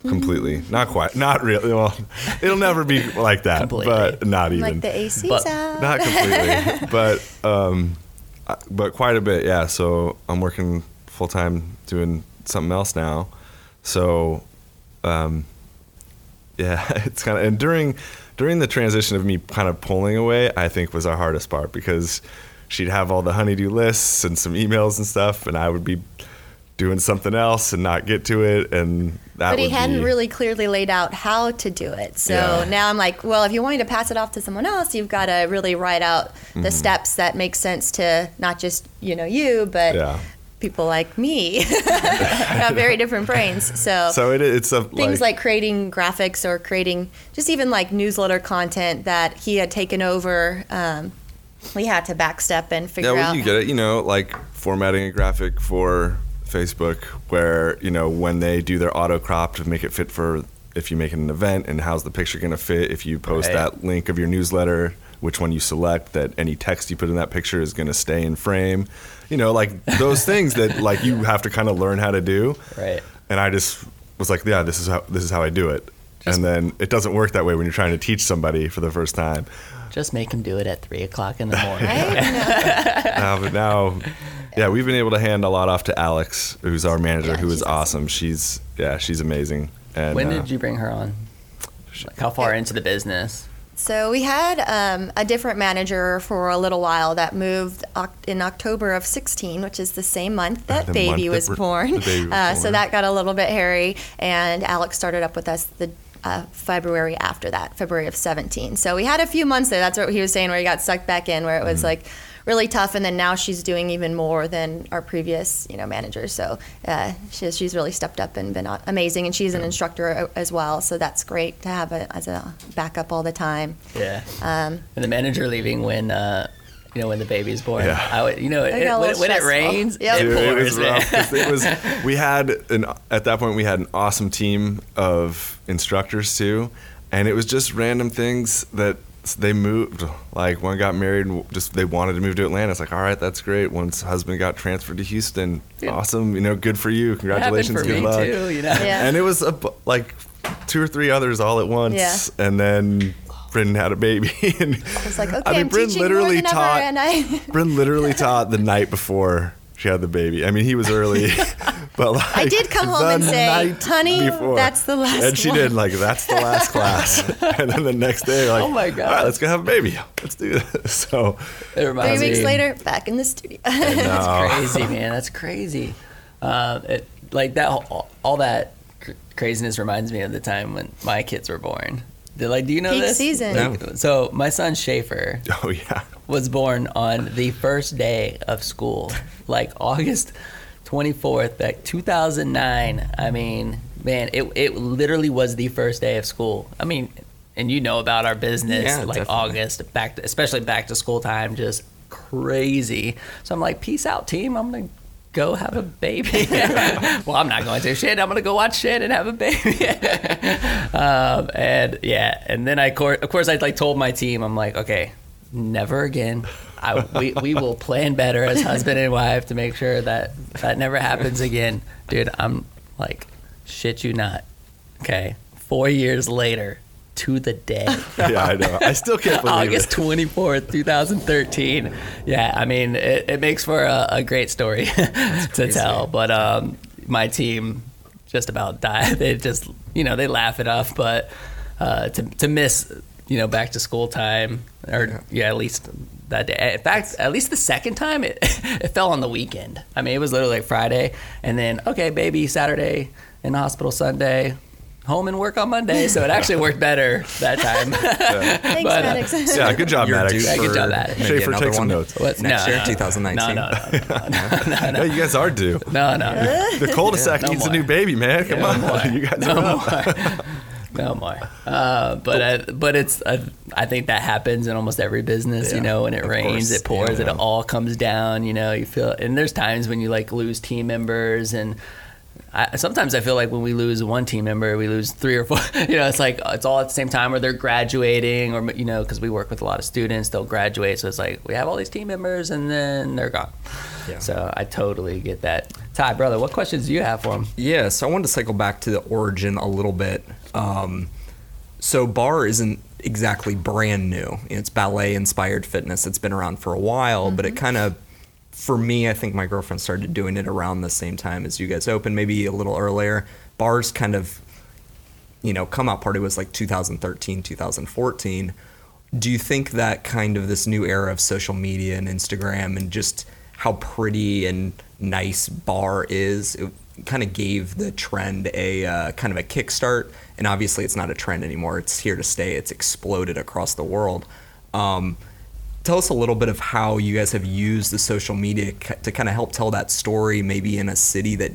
S2: completely. Not quite. Not really. Well, it'll never be like that.
S1: Completely.
S2: But not even.
S3: like the AC's
S1: But
S3: out.
S2: not completely. but um, I- but quite a bit. Yeah. So I'm working full time doing something else now. So um, yeah, it's kind of and during during the transition of me kind of pulling away, I think was our hardest part because she'd have all the honeydew lists and some emails and stuff, and I would be doing something else and not get to it, and that.
S3: but he
S2: would
S3: hadn't
S2: be-
S3: really clearly laid out how to do it. So
S2: Yeah.
S3: now I'm like, well, if you want me to pass it off to someone else, you've got to really write out the
S2: Mm-hmm.
S3: steps that make sense to not just you know you, but
S2: Yeah.
S3: people like me have very different brains. So,
S2: So it, it's a
S3: things like, creating graphics or creating just even like newsletter content that he had taken over. Um, we had to backstep and figure out.
S2: Yeah, well,
S3: out.
S2: you get it. You know, like formatting a graphic for Facebook, where you know when they do their auto crop to make it fit for if you make it an event, and how's the picture going to fit if you post
S1: Right.
S2: that link of your newsletter, which one you select, that any text you put in that picture is going to stay in frame. You know, like those things that like you have to kind of learn how to do.
S1: Right.
S2: And I just was like, yeah, this is how this is how I do it. and then it doesn't work that way when you're trying to teach somebody for the first time.
S1: just make him do it at three o'clock in the morning
S3: Right? No.
S2: Uh, but now, yeah, we've been able to hand a lot off to Alex, who's our manager,
S3: Yeah,
S2: who is
S3: she's
S2: awesome. She's yeah, she's amazing. And
S1: when
S2: uh,
S1: did you bring her on like how far into the business
S3: So we had um, a different manager for a little while that moved in October of 16, which is the same month that
S2: The
S3: baby
S2: month
S3: was
S2: we're-
S3: born.
S2: baby was
S3: uh, so that got a little bit hairy, and Alex started up with us the uh, February after that, February of 17. So we had a few months there. That's what he was saying, where he got sucked back in, where it was like really tough. And then now she's doing even more than our previous, you know, manager. So uh, she's she's really stepped up and been amazing. And she's an instructor as well, so that's great to have a, as a backup all the time.
S1: Yeah.
S3: Um,
S1: and the manager leaving when uh, you know when the baby's born.
S2: Yeah.
S1: I would, you know, it,
S3: got
S1: when, when it rains,
S3: Yep.
S1: it
S2: it
S1: pours.
S2: was
S1: man.
S2: rough 'cause it was we had an at that point we had an awesome team of instructors too and it was just random things that they moved like one got married and just they wanted to move to atlanta it's like all right that's great one's husband got transferred to houston awesome you know good for you
S1: It happened
S2: congratulations
S1: for
S2: good
S1: me
S2: luck
S1: too. You know.
S3: Yeah.
S2: and it was a, like two or three others all at once
S3: Yeah.
S2: and then Bryn had a baby and
S3: was like, okay,
S2: I mean,
S3: am
S2: Bryn
S3: teaching
S2: literally
S3: more than
S2: taught
S3: ever, and I.
S2: Bryn literally taught the night before she had the baby. I mean, he was early, but like
S3: I did come home
S2: the
S3: and say,
S2: night
S3: "Honey, that's the last class.
S2: And she
S3: one."
S2: did like that's the last class. and then the next day, like,
S1: Oh my God.
S2: all right, let's go have a baby. Let's do this. So
S1: It
S3: Three
S1: reminds
S3: weeks
S1: me.
S3: later, back in the studio.
S2: that's
S1: crazy, man. That's crazy. Uh, it, like that, all, all that craziness reminds me of the time when my kids were born. They're like, do you know
S3: Peak
S1: this?
S3: season.
S1: Like, So my son Schaefer
S2: Oh yeah.
S1: was born on the first day of school, like August 24th, like 2009. I mean, man, it, it literally was the first day of school. I mean, and you know about our business,
S4: Yeah,
S1: like
S4: definitely.
S1: August, back to, especially back to school time, just crazy. So I'm like, peace out, team. I'm gonna go have a baby. well, I'm not going to. Shit, I'm gonna go watch shit and have a baby. um, and yeah, and then I, cour- of course, I like told my team, I'm like, okay, never again. I, we, we will plan better as husband and wife to make sure that that never happens again. Dude, I'm like, shit you not. Okay. Four years later, to the day.
S2: Yeah, I know. I still can't believe it.
S1: August 24th, 2013. Yeah, I mean, it, it makes for a, a great story to tell. But um, my team just about died. They just, you know, they laugh it off. But uh, to, to miss, you know, back to school time, or yeah, at least that day. In fact, at least the second time, it, it fell on the weekend. I mean, it was literally like Friday, and then, okay, baby, Saturday in the hospital Sunday. Home and work on Monday, so it actually worked better that time.
S3: Thanks,
S1: But, uh,
S2: Yeah, good job,
S4: You're
S2: Maddox.
S1: Yeah, good job, Maddox.
S4: maybe
S2: Schaefer,
S4: another
S2: take some notes.
S1: What?
S4: Next
S1: No,
S4: year,
S1: no,
S4: 2019.
S1: No, no, no,
S2: Yeah, you guys are due.
S1: no, no,
S2: The cul-de-sac
S1: no
S2: needs a new baby, man. Come
S1: no
S2: on,
S1: more.
S2: you guys
S1: no
S2: are up.
S1: more, no more. Uh, but uh, but it's uh, I think that happens in almost every business. You know, when it
S2: of
S1: rains,
S2: course.
S1: it pours,
S2: Yeah.
S1: it all comes down. You know, you feel, and there's times when you like lose team members and. I, sometimes I feel like when we lose one team member, we lose three or four. You know, it's like it's all at the same time, or they're graduating, or you know, because we work with a lot of students, they'll graduate. So it's like we have all these team members, and then they're gone.
S4: Yeah.
S1: So I totally get that. Ty, brother, what questions do you have for him?
S4: Yeah, so I wanted to cycle back to the origin a little bit. Um, so barre isn't exactly brand new. It's ballet inspired fitness. It's been around for a while, but it kind of, for me, I think my girlfriend started doing it around the same time as you guys opened, maybe a little earlier. Barre's kind of, you know, come out party was like 2013, 2014. Do you think that kind of this new era of social media and Instagram and just how pretty and nice barre is, it kind of gave the trend a uh, kind of a kickstart? And obviously, it's not a trend anymore. It's here to stay. It's exploded across the world. Um, tell us a little bit of how you guys have used the social media to kind of help tell that story, maybe in a city that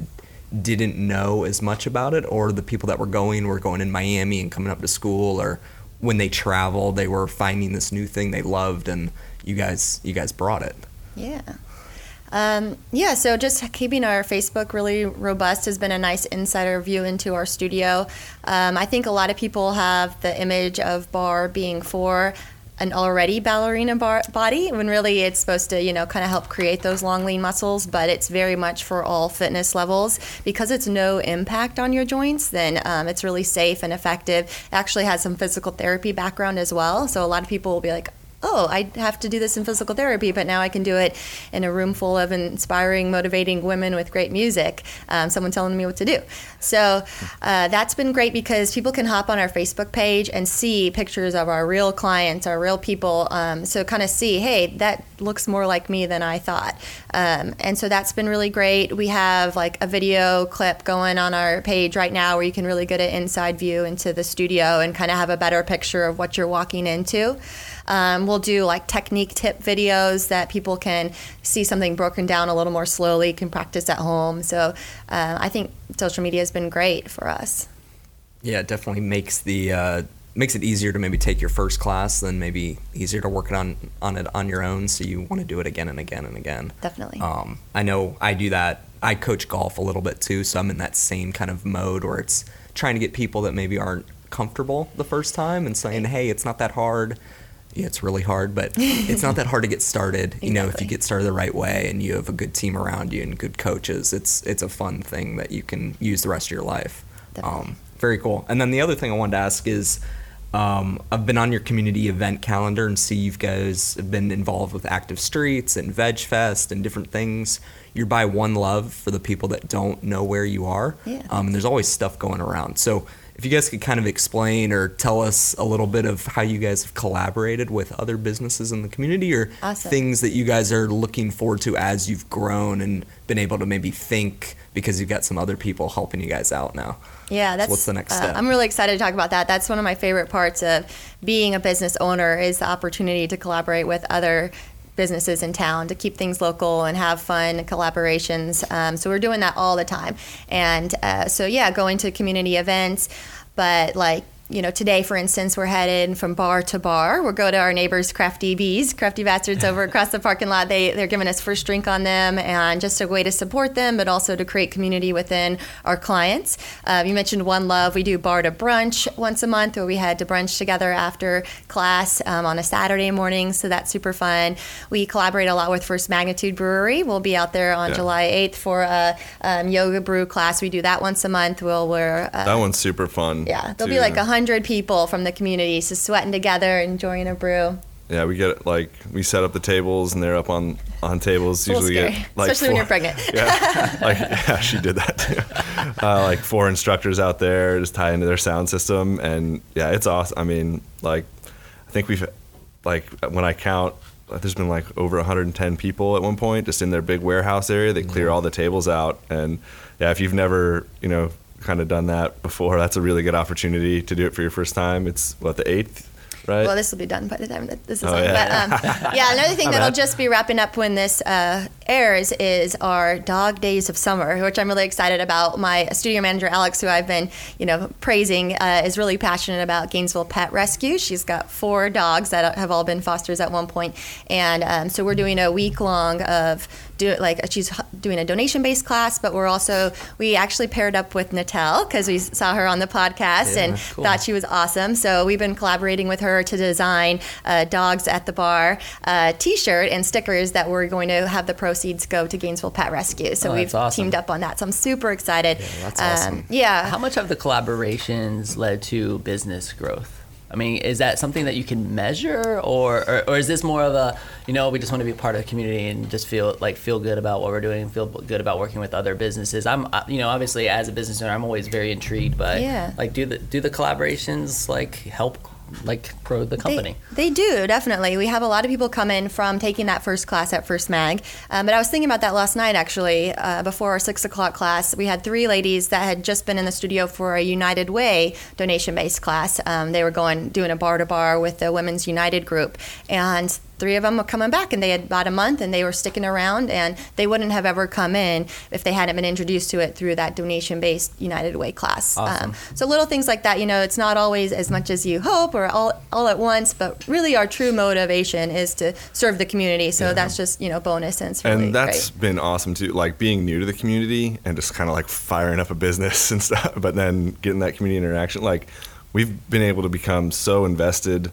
S4: didn't know as much about it, or the people that were going were going in Miami and coming up to school, or when they traveled, they were finding this new thing they loved, and you guys, you guys brought it.
S3: Yeah. Um, yeah, so just keeping our Facebook really robust has been a nice insider view into our studio. Um, I think a lot of people have the image of barre being for an already ballerina bar- body when really it's supposed to, you know, kind of help create those long, lean muscles, but it's very much for all fitness levels. Because it's no impact on your joints, then um, it's really safe and effective. It actually has some physical therapy background as well. So a lot of people will be like, oh, I have to do this in physical therapy, but now I can do it in a room full of inspiring, motivating women with great music. Um, someone telling me what to do. So uh, that's been great because people can hop on our Facebook page and see pictures of our real clients, our real people. Um, so kind of see, hey, that looks more like me than I thought. Um, and so that's been really great. We have like a video clip going on our page right now where you can really get an inside view into the studio and kind of have a better picture of what you're walking into. Um, we'll do like technique tip videos that people can see something broken down a little more slowly, can practice at home. So uh, I think social media has been great for us.
S4: Yeah, it definitely makes the uh, makes it easier to maybe take your first class, then maybe easier to work it on on it on your own. So you want to do it again and again and again.
S3: Definitely.
S4: Um, I know I do that. I coach golf a little bit too, so I'm in that same kind of mode where it's trying to get people that maybe aren't comfortable the first time and saying, "Hey, it's not that hard." Yeah, it's really hard, but it's not that hard to get started. You know, if you get started the right way and you have a good team around you and good coaches, it's it's a fun thing that you can use the rest of your life. Um, very cool. And then the other thing I wanted to ask is, um, I've been on your community event calendar and see you guys have been involved with Active Streets and Veg Fest and different things. You're by One Love for the people that don't know where you are.
S3: Yeah.
S4: Um, and there's always stuff going around. So if you guys could kind of explain or tell us a little bit of how you guys have collaborated with other businesses in the community or
S3: Awesome.
S4: things that you guys are looking forward to as you've grown and been able to maybe think because you've got some other people helping you guys out now.
S3: Yeah, that's
S4: what's the next
S3: uh,
S4: step?
S3: I'm really excited to talk about that. That's one of my favorite parts of being a business owner is the opportunity to collaborate with other businesses in town to keep things local and have fun collaborations. Um, so we're doing that all the time. And uh, so yeah, going to community events, but like you know, today, for instance, we're headed from bar to bar. We'll go to our neighbors, Crafty Bees, Crafty Bastards over across the parking lot. They, they're giving us first drink on them and just a way to support them, but also to create community within our clients. Uh, you mentioned One Love. We do bar to brunch once a month where we head to brunch together after class um, on a Saturday morning. So that's super fun. We collaborate a lot with First Magnitude Brewery. We'll be out there on
S2: Yeah.
S3: July 8th for a um, yoga brew class. We do that once a month. We'll wear uh,
S2: That one's super fun.
S3: yeah, there'll be
S2: too.
S3: like a hundred people from the community just sweating together, enjoying a brew.
S2: Yeah, we get like we set up the tables and they're up on on tables.
S3: A
S2: Usually
S3: scary,
S2: get like
S3: especially when you're pregnant.
S2: Yeah, like yeah, she did that too. Uh, like four instructors out there just tie into their sound system, and yeah, it's awesome. I mean, like I think we've like when I count. There's been like over 110 people at one point just in their big warehouse area. They clear all the tables out, and yeah, if you've never, you know, kind of done that before, that's a really good opportunity to do it for your first time. It's what the eighth, right?
S3: Well, this will be done by the time that this is
S2: Oh,
S3: on.
S2: yeah.
S3: But um, yeah, another thing that'll just be wrapping up when this uh, airs is our Dog Days of Summer, which I'm really excited about. My studio manager Alex, who I've been you know praising, uh, is really passionate about Gainesville Pet Rescue. She's got four dogs that have all been fosters at one point, and um, so we're doing a week long of do like she's doing a donation based class, but we're also we actually paired up with Natel because we saw her on the podcast
S1: Yeah,
S3: and
S1: cool.
S3: thought she was awesome. So we've been collaborating with her to design uh, Dogs at the Bar uh, T-shirt and stickers that we're going to have the proceeds go to Gainesville Pet Rescue. So
S1: Oh,
S3: we've
S1: awesome.
S3: teamed up on that. So I'm super excited.
S4: that's
S3: Um,
S4: awesome.
S3: yeah.
S1: How much of the collaborations led to business growth? I mean, is that something that you can measure, or, or, or is this more of a, you know, we just want to be part of the community and just feel like feel good about what we're doing, and feel good about working with other businesses? I'm, you know, obviously as a business owner, I'm always very intrigued by,
S3: Yeah.
S1: like, do the do the collaborations like help like grow the company?
S3: They, they do, definitely. We have a lot of people come in from taking that first class at First Mag. Um, but I was thinking about that last night, actually, uh, before our six o'clock class. We had three ladies that had just been in the studio for a United Way donation based class. Um, they were going, doing a bar to bar with the Women's United group. And three of them were coming back and they had about a month and they were sticking around and they wouldn't have ever come in if they hadn't been introduced to it through that donation based United Way class.
S1: Awesome.
S3: Um, so little things like that, you know, it's not always as much as you hope or all, all at once, but really our true motivation is to serve the community. So that's just, you know, bonus and really
S2: and that's
S3: great.
S2: been awesome too like being new to the community and just kind of like firing up a business and stuff but then getting that community interaction like we've been able to become so invested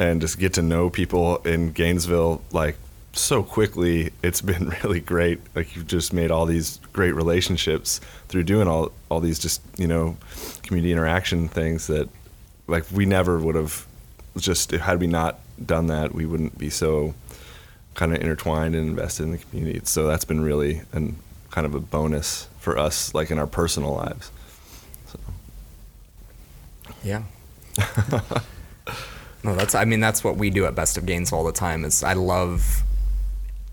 S2: and just get to know people in gainesville like so quickly it's been really great like you've just made all these great relationships through doing all all these just you know community interaction things that like we never would have just had we not done that, we wouldn't be so kind of intertwined and invested in the community. So that's been really and kind of a bonus for us, like in our personal lives. So.
S4: Yeah. no, that's. I mean, that's what we do at Best of Gains all the time. Is I love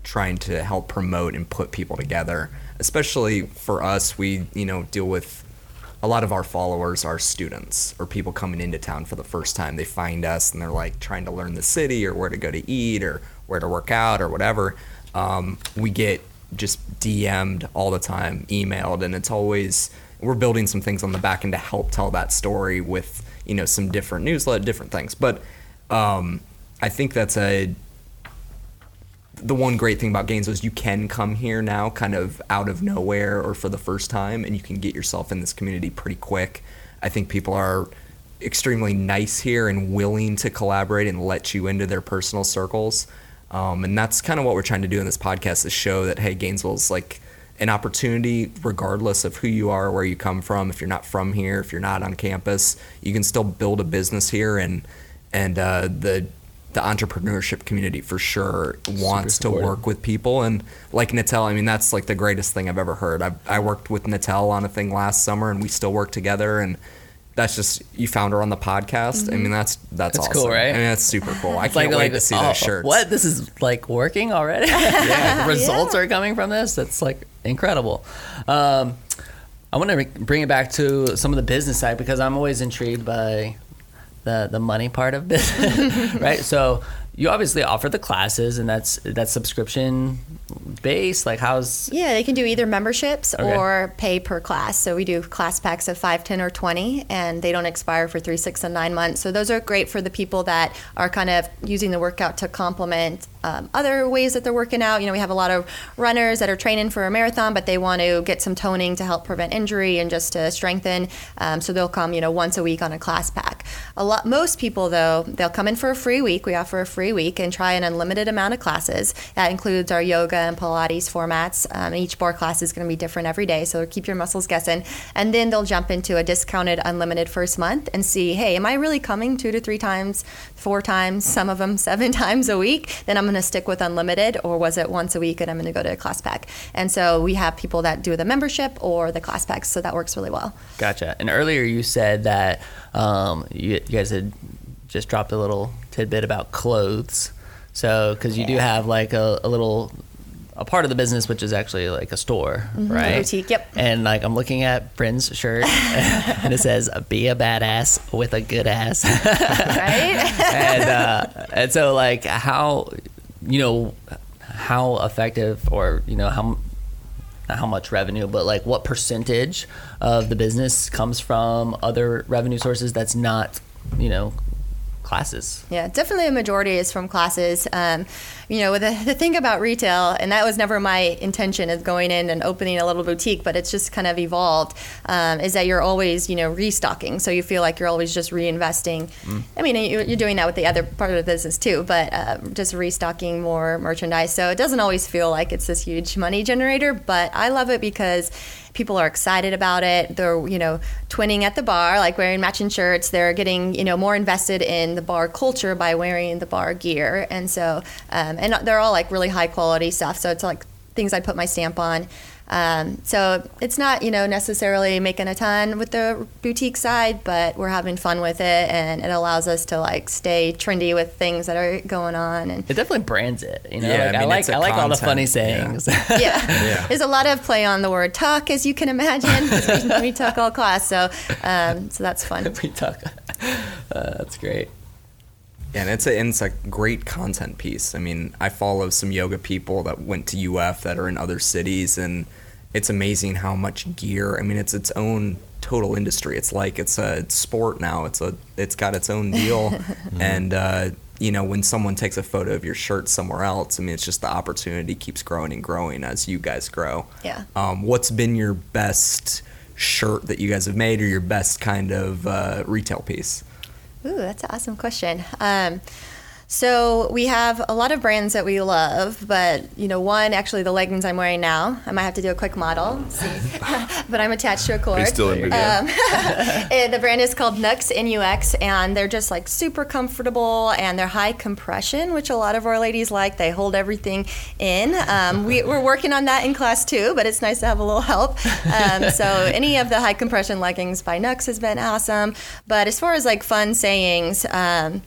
S4: trying to help promote and put people together. Especially for us, we you know deal with a lot of our followers are students or people coming into town for the first time. They find us and they're like trying to learn the city or where to go to eat or where to work out or whatever. Um, we get just DM'd all the time, emailed, and it's always we're building some things on the back end to help tell that story with you know some different newsletter, different things. But um, I think that's a the one great thing about Gainesville is you can come here now, kind of out of nowhere or for the first time, and you can get yourself in this community pretty quick. I think people are extremely nice here and willing to collaborate and let you into their personal circles. Um, and that's kind of what we're trying to do in this podcast is show that, hey, Gainesville's like an opportunity, regardless of who you are, where you come from. If you're not from here, if you're not on campus, you can still build a business here. And, and uh, the the entrepreneurship community for sure wants to work with people and like Natel I mean that's like the greatest thing I've ever heard I, I worked with Natel on a thing last summer and we still work together and that's just you found her on the podcast
S1: Mm-hmm.
S4: I mean that's that's,
S1: That's
S4: awesome
S1: cool, right?
S4: I mean that's super cool I can't
S1: like,
S4: wait
S1: like,
S4: to see
S1: oh,
S4: those shirts
S1: What? This is like working already? yeah. Results are coming from this. That's like incredible. Um, I want to bring it back to some of the business side because I'm always intrigued by the the money part of business, right? So you obviously offer the classes, and that's that's subscription based. Like how's
S3: Yeah, they can do either memberships
S1: Okay.
S3: or pay per class. So we do class packs of 5, 10, or 20, and they don't expire for 3, 6, and 9 months. So those are great for the people that are kind of using the workout to complement um, other ways that they're working out. You know, we have a lot of runners that are training for a marathon, but they want to get some toning to help prevent injury and just to strengthen. Um, so they'll come, you know, once a week on a class pack. A lot, most people though, they'll come in for a free week. We offer a free week and try an unlimited amount of classes. That includes our yoga and Pilates formats. Um, each barre class is going to be different every day, so keep your muscles guessing. And then they'll jump into a discounted unlimited first month and see, hey, am I really coming two to three times, four times, some of them seven times a week? Then I'm going to stick with unlimited, or was it once a week and I'm going to go to a class pack? And so we have people that do the membership or the class packs, so that works really well.
S1: Gotcha. And earlier you said that um, you, you guys had just dropped a little tidbit about clothes. So, because you do have like a, a little a part of the business which is actually like a store, right?
S3: Mm-hmm. boutique, yep.
S1: And like I'm looking at Bryn's shirt, and it says "Be a badass with a good ass,"
S3: Right?
S1: and uh, and so like how you know how effective or you know how not how much revenue, but like what percentage of the business comes from other revenue sources that's not, you know, classes.
S3: Yeah, definitely a majority is from classes. Um, you know, the, the thing about retail, and that was never my intention of going in and opening a little boutique, but it's just kind of evolved, um, is that you're always, you know, restocking. So you feel like you're always just reinvesting. I mean, you- you're doing that with the other part of the business too, but uh, just restocking more merchandise. So it doesn't always feel like it's this huge money generator, but I love it because people are excited about it. They're, you know, twinning at the bar, like wearing matching shirts. They're getting, you know, more invested in the bar culture by wearing the bar gear. And so, um, and they're all like really high quality stuff. So it's like things I put my stamp on. Um, so it's not, you know, necessarily making a ton with the boutique side, but we're having fun with it, and it allows us to like stay trendy with things that are going on. And
S1: It definitely brands it. You know,
S4: Yeah,
S1: like,
S4: I
S1: I, like
S4: it's a
S1: I like all the funny sayings.
S3: yeah.
S4: Yeah.
S3: There's a lot of play on the word tuck, as you can imagine. we, we took all class, so um, so that's fun.
S1: we talk. Uh, that's great.
S4: And it's a and it's a great content piece. I mean, I follow some yoga people that went to UF that are in other cities, and it's amazing how much gear. I mean, it's its own total industry. It's like it's a sport now. It's a it's got its own deal, and uh, you know when someone takes a photo of your shirt somewhere else, I mean, it's just the opportunity keeps growing and growing as you guys grow.
S3: Yeah.
S4: Um, what's been your best shirt that you guys have made, or your best kind of uh, retail piece?
S3: Ooh, that's an awesome question. Um, So we have a lot of brands that we love, but you know, one actually the leggings I'm wearing now. I might have to do a quick model, see. but I'm attached to a cord.
S2: Are still in?
S3: Um, eh, the brand is called Nux NUX, and they're just like super comfortable and they're high compression, which a lot of our ladies like. They hold everything in. Um, we, we're working on that in class too, but it's nice to have a little help. Um, so any of the high compression leggings by Nux has been awesome. But as far as like fun sayings. Um,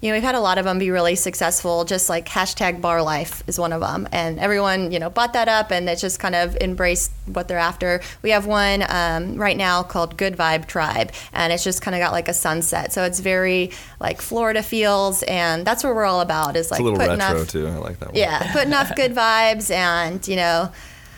S3: you know, we've had a lot of them be really successful. Just like hashtag barre life is one of them, and everyone you know bought that up, and it's just kind of embraced what they're after. We have one um, right now called Good Vibe Tribe, and it's just kind of got like a sunset, so it's very like Florida feels, and that's what we're all about. Is like
S2: It's a little
S3: putting
S2: retro
S3: off,
S2: too. I like that one.
S3: yeah, putting off good vibes, and you know,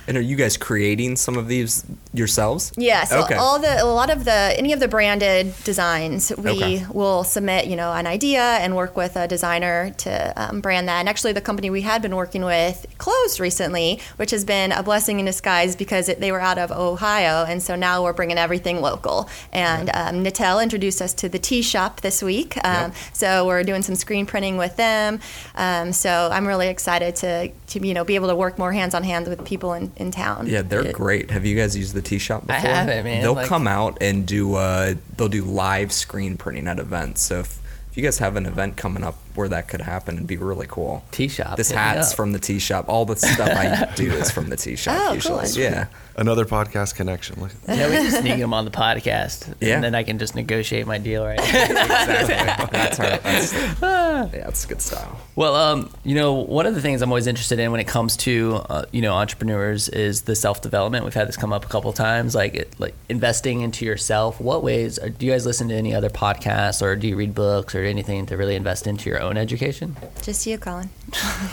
S4: And are you guys creating some of these yourselves?
S3: Yeah, so
S4: Okay.
S3: all the a lot of the any of the branded designs we
S4: Okay.
S3: will submit, you know, an idea and work with a designer to um, brand that. And actually, the company we had been working with closed recently, which has been a blessing in disguise because it, they were out of Ohio, and so now we're bringing everything local. And um, Natel introduced us to the tea shop this week, um, so we're doing some screen printing with them. Um, so I'm really excited to to you know be able to work more hands on hands with people in, in town.
S4: Yeah, they're
S3: It-
S4: great. Have you guys used the tea shop
S1: I haven't, man.
S4: They'll
S1: Like-
S4: come out and do uh, they'll do live screen printing at events. So if, if you guys have an event coming up where that could happen, it'd be really cool.
S1: Tea shop,
S4: This hat's from the tea shop. All the stuff I do is from the tea shop
S3: Oh, cool.
S4: usually.
S3: That's
S4: Yeah.
S2: Another podcast connection.
S1: Yeah, we can sneak them on the podcast,
S4: Yeah.
S1: and then I can just negotiate my deal right.
S4: exactly. That's our. That's, yeah, that's good style.
S1: Well, um, you know, one of the things I'm always interested in when it comes to uh, you know entrepreneurs is the self development. We've had this come up a couple times, like it, like investing into yourself. What ways are, do you guys listen to any other podcasts, or do you read books, or anything to really invest into your own education?
S3: Just you, Colin.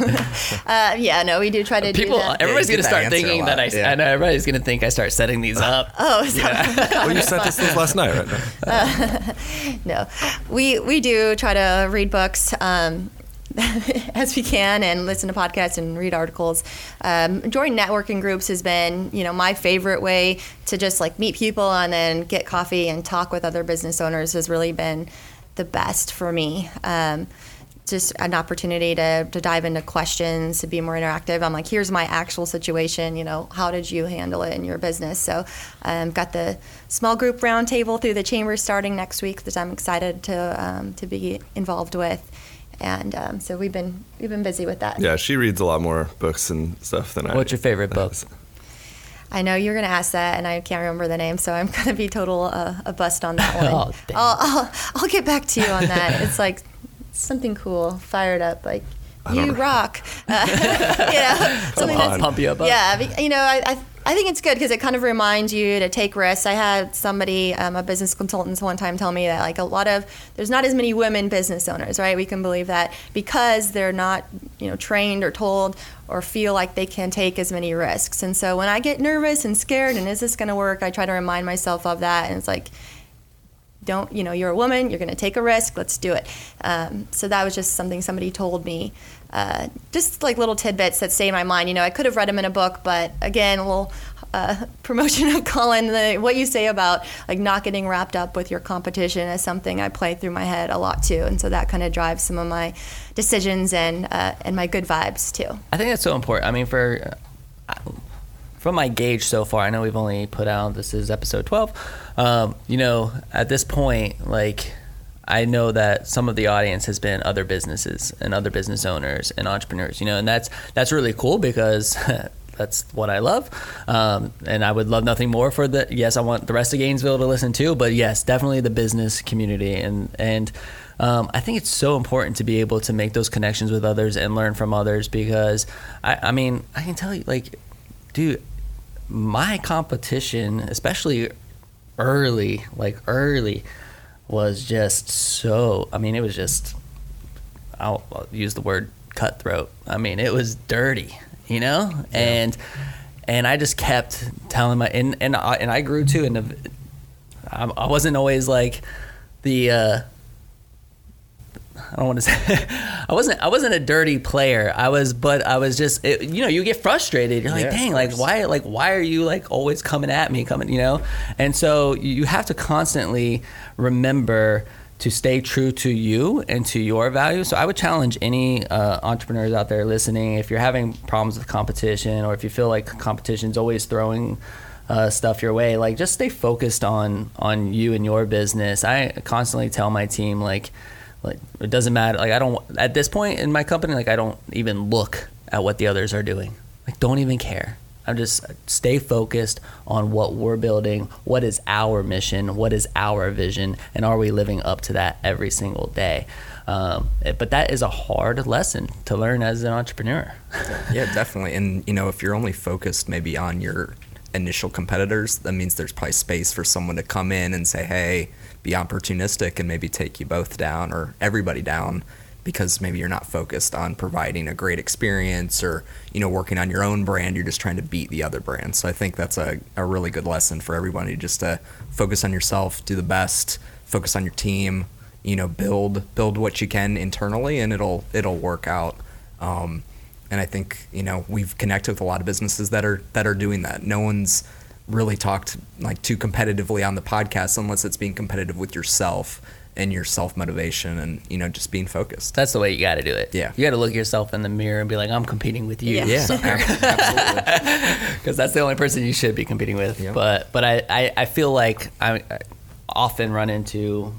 S3: uh, yeah, no, we do try to
S1: People,
S3: do that.
S1: everybody's
S4: Yeah,
S1: gonna start thinking that I,
S4: Yeah.
S1: I know everybody's gonna think I start setting these up.
S3: Oh, so,
S2: Well, you sent us those last night, right?
S3: no, we we do try to read books. Um, as we can and listen to podcasts and read articles. Um, join networking groups has been, you know, my favorite way to just like meet people and then get coffee and talk with other business owners has really been the best for me. Um, just an opportunity to, to dive into questions, to be more interactive. I'm like, here's my actual situation. You know, how did you handle it in your business? So, I've um, got the small group roundtable through the chamber starting next week that I'm excited to um, to be involved with, and um, so we've been we've been busy with that.
S2: Yeah, she reads a lot more books and stuff than I. Do.
S1: What's your favorite book?
S3: I know you're going to ask that, and I can't remember the name, so I'm going to be total uh, a bust on that one.
S1: Oh, dang.
S3: I'll, I'll I'll get back to you on that. It's like something cool, fired up, like you
S2: don't-
S3: rock. Uh, you know, something
S2: on.
S3: that's
S1: Pump you up. up.
S3: yeah, you know, I, I, I think it's good because it kind of reminds you to take risks. I had somebody, um, a business consultant, one time tell me that like a lot of there's not as many women business owners, right? We can believe that because they're not, you know, trained or told or feel like they can take as many risks. And so when I get nervous and scared, and is this going to work? I try to remind myself of that, and it's like don't you know you're a woman you're going to take a risk let's do it. Um, so that was just something somebody told me. Uh, just like little tidbits that stay in my mind you know i could have read them in a book but again a little uh, promotion of colin the, what you say about like not getting wrapped up with your competition is something i play through my head a lot too and so that kind of drives some of my decisions and uh, and my good vibes too.
S1: I think that's so important. I mean, for uh, from my gauge so far, I know we've only put out this is episode twelve. Um, you know, at this point, like I know that some of the audience has been other businesses and other business owners and entrepreneurs. You know, and that's that's really cool because. That's what I love, um, and I would love nothing more for the. Yes, I want the rest of Gainesville to listen to, but yes, definitely the business community, and and um, I think it's so important to be able to make those connections with others and learn from others because I, I mean I can tell you like, dude, my competition, especially early, like early, was just so. I mean, it was just. I'll, I'll use the word cutthroat. I mean, it was dirty, you know, and and I just kept telling my and and I, and I grew too, and I, I wasn't always like the. Uh, I don't want to say I wasn't I wasn't a dirty player. I was but I was just it, you know, you get frustrated. You're like,
S4: Yeah,
S1: "Dang, like why like why are you like always coming at me coming, you know?" And so you have to constantly remember to stay true to you and to your values. So I would challenge any uh, entrepreneurs out there listening if you're having problems with competition or if you feel like competition's always throwing uh, stuff your way, like just stay focused on on you and your business. I constantly tell my team like like it doesn't matter like I don't at this point in my company like I don't even look at what the others are doing. Like don't even care. I'm just stay focused on what we're building, what is our mission, what is our vision, and are we living up to that every single day? Um, but that is a hard lesson to learn as an entrepreneur.
S4: yeah, definitely. And you know, if you're only focused maybe on your initial competitors, that means there's probably space for someone to come in and say, "Hey, be opportunistic and maybe take you both down or everybody down." because maybe you're not focused on providing a great experience or you know working on your own brand. You're just trying to beat the other brand. So i think that's a, a really good lesson for everybody just to focus on yourself do the best focus on your team you know build build what you can internally and it'll it'll work out. Um, and i think you know we've connected with a lot of businesses that are that are doing that. No one's really talked like too competitively on the podcast unless it's being competitive with yourself and your self motivation and you know just being focused.
S1: That's the way you got to do it.
S4: Yeah,
S1: you got to look yourself in the mirror and be like, I'm competing with you.
S3: Yeah,
S4: yeah absolutely.
S1: Because that's the only person you should be competing with. Yep. But but I, I, I feel like I, I often run into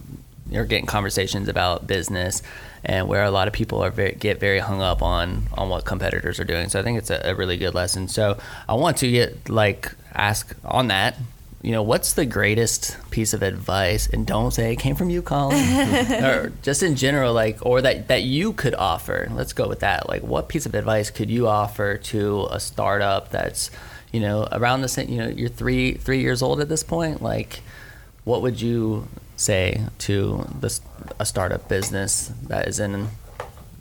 S1: you're getting conversations about business and where a lot of people are very, get very hung up on on what competitors are doing. So I think it's a, a really good lesson. So I want to get like ask on that you know, what's the greatest piece of advice? And don't say it came from you, Colin, or just in general, like, or that that you could offer. Let's go with that. Like, what piece of advice could you offer to a startup that's, you know, around the same, you know, you're three three years old at this point. Like, what would you say to this a startup business that is in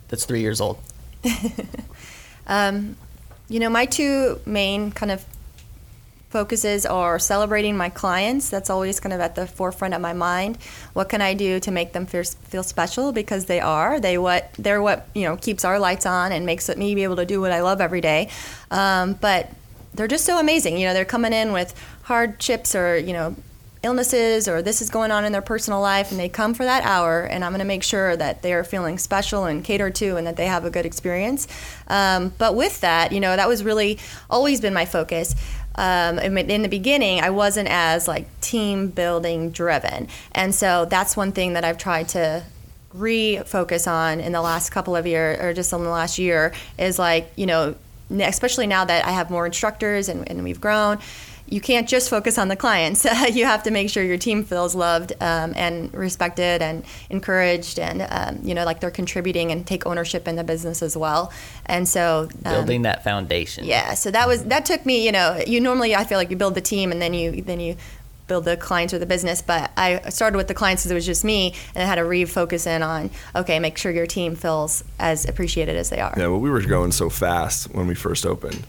S1: that's three years old?
S3: um, you know, my two main kind of focuses are celebrating my clients. That's always kind of at the forefront of my mind. What can I do to make them feel, feel special because they are. They what they're what you know keeps our lights on and makes me be able to do what I love every day. Um, but they're just so amazing. You know, they're coming in with hardships or you know illnesses or this is going on in their personal life and they come for that hour and i'm going to make sure that they're feeling special and catered to and that they have a good experience um, but with that you know that was really always been my focus um, in the beginning, I wasn't as like team building driven, and so that's one thing that I've tried to refocus on in the last couple of years, or just in the last year, is like you know, especially now that I have more instructors and, and we've grown you can't just focus on the clients. you have to make sure your team feels loved um, and respected and encouraged, and um, you know, like they're contributing and take ownership in the business as well. And so,
S1: um, building that foundation.
S3: Yeah. So that was that took me. You know, you normally I feel like you build the team and then you then you build the clients or the business. But I started with the clients because it was just me, and I had to refocus in on okay, make sure your team feels as appreciated as they are.
S2: Yeah. Well, we were going so fast when we first opened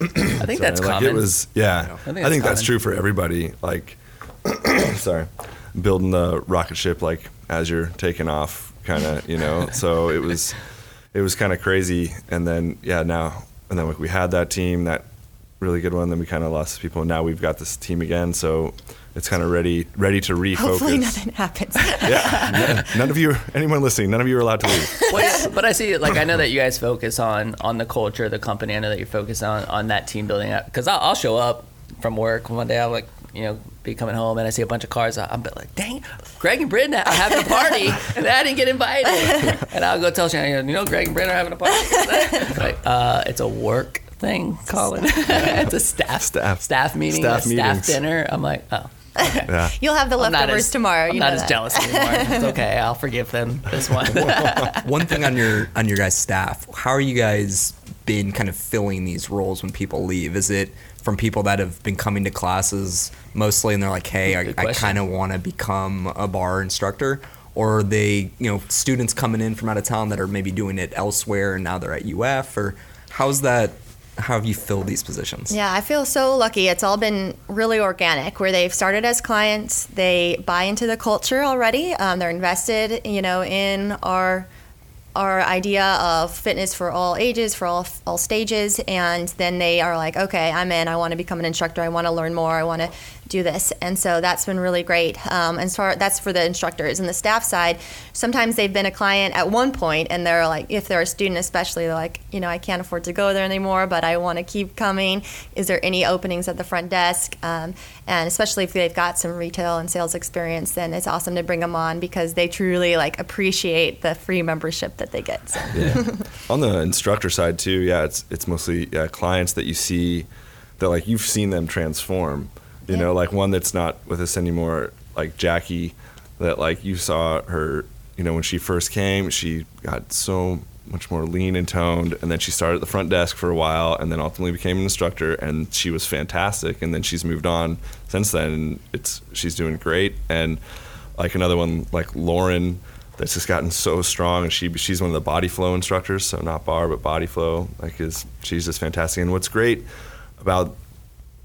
S1: I think that's
S2: like
S1: common.
S2: It was yeah. I think, I think that's true for everybody. Like, sorry, building the rocket ship like as you're taking off, kind of you know. so it was it was kind of crazy, and then yeah, now and then like we had that team that really good one. Then we kind of lost people, and now we've got this team again. So it's kind of ready ready to refocus.
S3: Hopefully nothing happens.
S2: yeah, none of you, anyone listening, none of you are allowed to leave.
S1: Well, yeah, but I see, like, I know that you guys focus on on the culture of the company. I know that you focus on on that team building because I'll, I'll show up from work one day. I'll like, you know, be coming home and I see a bunch of cars. I'm like, dang, Greg and Britton are having a party and I didn't get invited. And I'll go tell Shannon, you know, Greg and Britton are having a party. like, uh, it's a work thing, Colin. it's a staff
S2: staff
S1: staff meeting, staff, a staff dinner. I'm like, oh. Okay.
S3: Yeah. You'll have the leftovers
S1: as,
S3: tomorrow.
S1: I'm
S3: you
S1: not
S3: as
S1: that. jealous anymore. It's okay. I'll forgive them this one.
S4: one thing on your on your guys' staff, how are you guys been kind of filling these roles when people leave? Is it from people that have been coming to classes mostly and they're like, hey, I, I kind of want to become a barre instructor? Or are they, you know, students coming in from out of town that are maybe doing it elsewhere and now they're at UF? Or how's that how have you filled these positions?
S3: Yeah, I feel so lucky. It's all been really organic, where they've started as clients, they buy into the culture already. Um, they're invested, you know, in our our idea of fitness for all ages, for all all stages, and then they are like, okay, I'm in. I want to become an instructor. I want to learn more. I want to do this, and so that's been really great. Um, and so that's for the instructors and the staff side. Sometimes they've been a client at one point, and they're like, if they're a student especially, they're like, you know, I can't afford to go there anymore, but I want to keep coming. Is there any openings at the front desk? Um, and especially if they've got some retail and sales experience, then it's awesome to bring them on because they truly like appreciate the free membership that they get. So.
S2: Yeah. On the instructor side too, yeah, it's it's mostly yeah, clients that you see that like you've seen them transform. You
S3: Yeah.
S2: know, like one that's not with us anymore, like Jackie, that like you saw her. You know, when she first came, she got so much more lean and toned, and then she started at the front desk for a while, and then ultimately became an instructor, and she was fantastic. And then she's moved on since then, and it's she's doing great. And like another one, like Lauren, that's just gotten so strong, and she she's one of the body flow instructors, so not barre but body flow. Like is she's just fantastic. And what's great about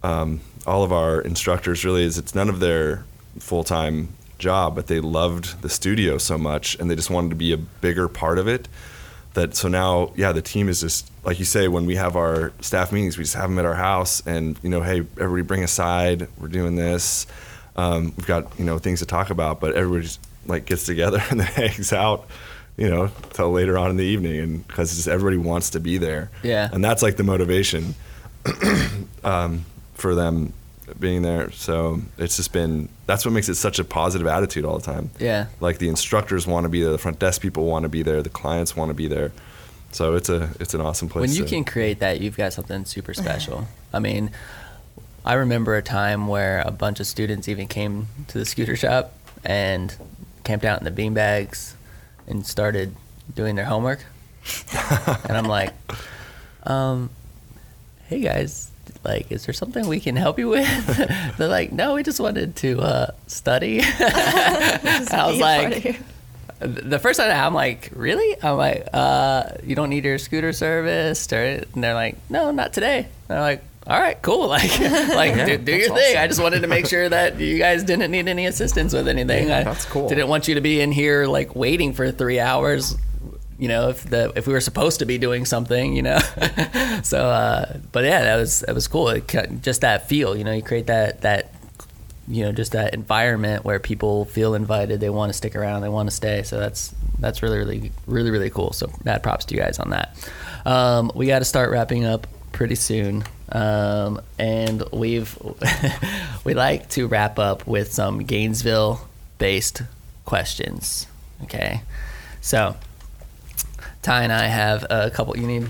S2: um, all of our instructors really is it's none of their full time job, but they loved the studio so much and they just wanted to be a bigger part of it. That so now, yeah, the team is just like you say. When we have our staff meetings, we just have them at our house, and you know, hey, everybody bring a side. We're doing this. Um, we've got you know things to talk about, but everybody just like gets together and then hangs out, you know, till later on in the evening, and because just everybody wants to be there.
S1: Yeah.
S2: and that's like the motivation um, for them being there. So it's just been that's what makes it such a positive attitude all the time.
S1: Yeah.
S2: Like the instructors want to be there, the front desk people want to be there, the clients want to be there. So it's a it's an awesome place.
S1: when you
S2: to-
S1: can create that, you've got something super special. I mean, I remember a time where a bunch of students even came to the scooter shop and camped out in the beanbags and started doing their homework. and I'm like, um, hey guys, like, is there something we can help you with? They're like, no, we just wanted to uh, study. I was
S3: Be a part
S1: like, the first time I'm like, really? I'm like, uh, you don't need your scooter serviced, or and they're like, no, not today. And they're like, all right, cool. Like, like do, do your thing. I just wanted to make sure that you guys didn't need any assistance with anything.
S4: Yeah,
S1: I
S4: that's cool.
S1: Didn't want you to be in here like waiting for three hours. You know, if the if we were supposed to be doing something, you know. so, uh, but yeah, that was that was cool. It, just that feel, you know, you create that that you know just that environment where people feel invited they want to stick around they want to stay. So that's that's really really really really cool. So mad props to you guys on that. Um, we got to start wrapping up pretty soon. Um, and we've we like to wrap up with some gainesville based questions okay? So ty and i have a couple you need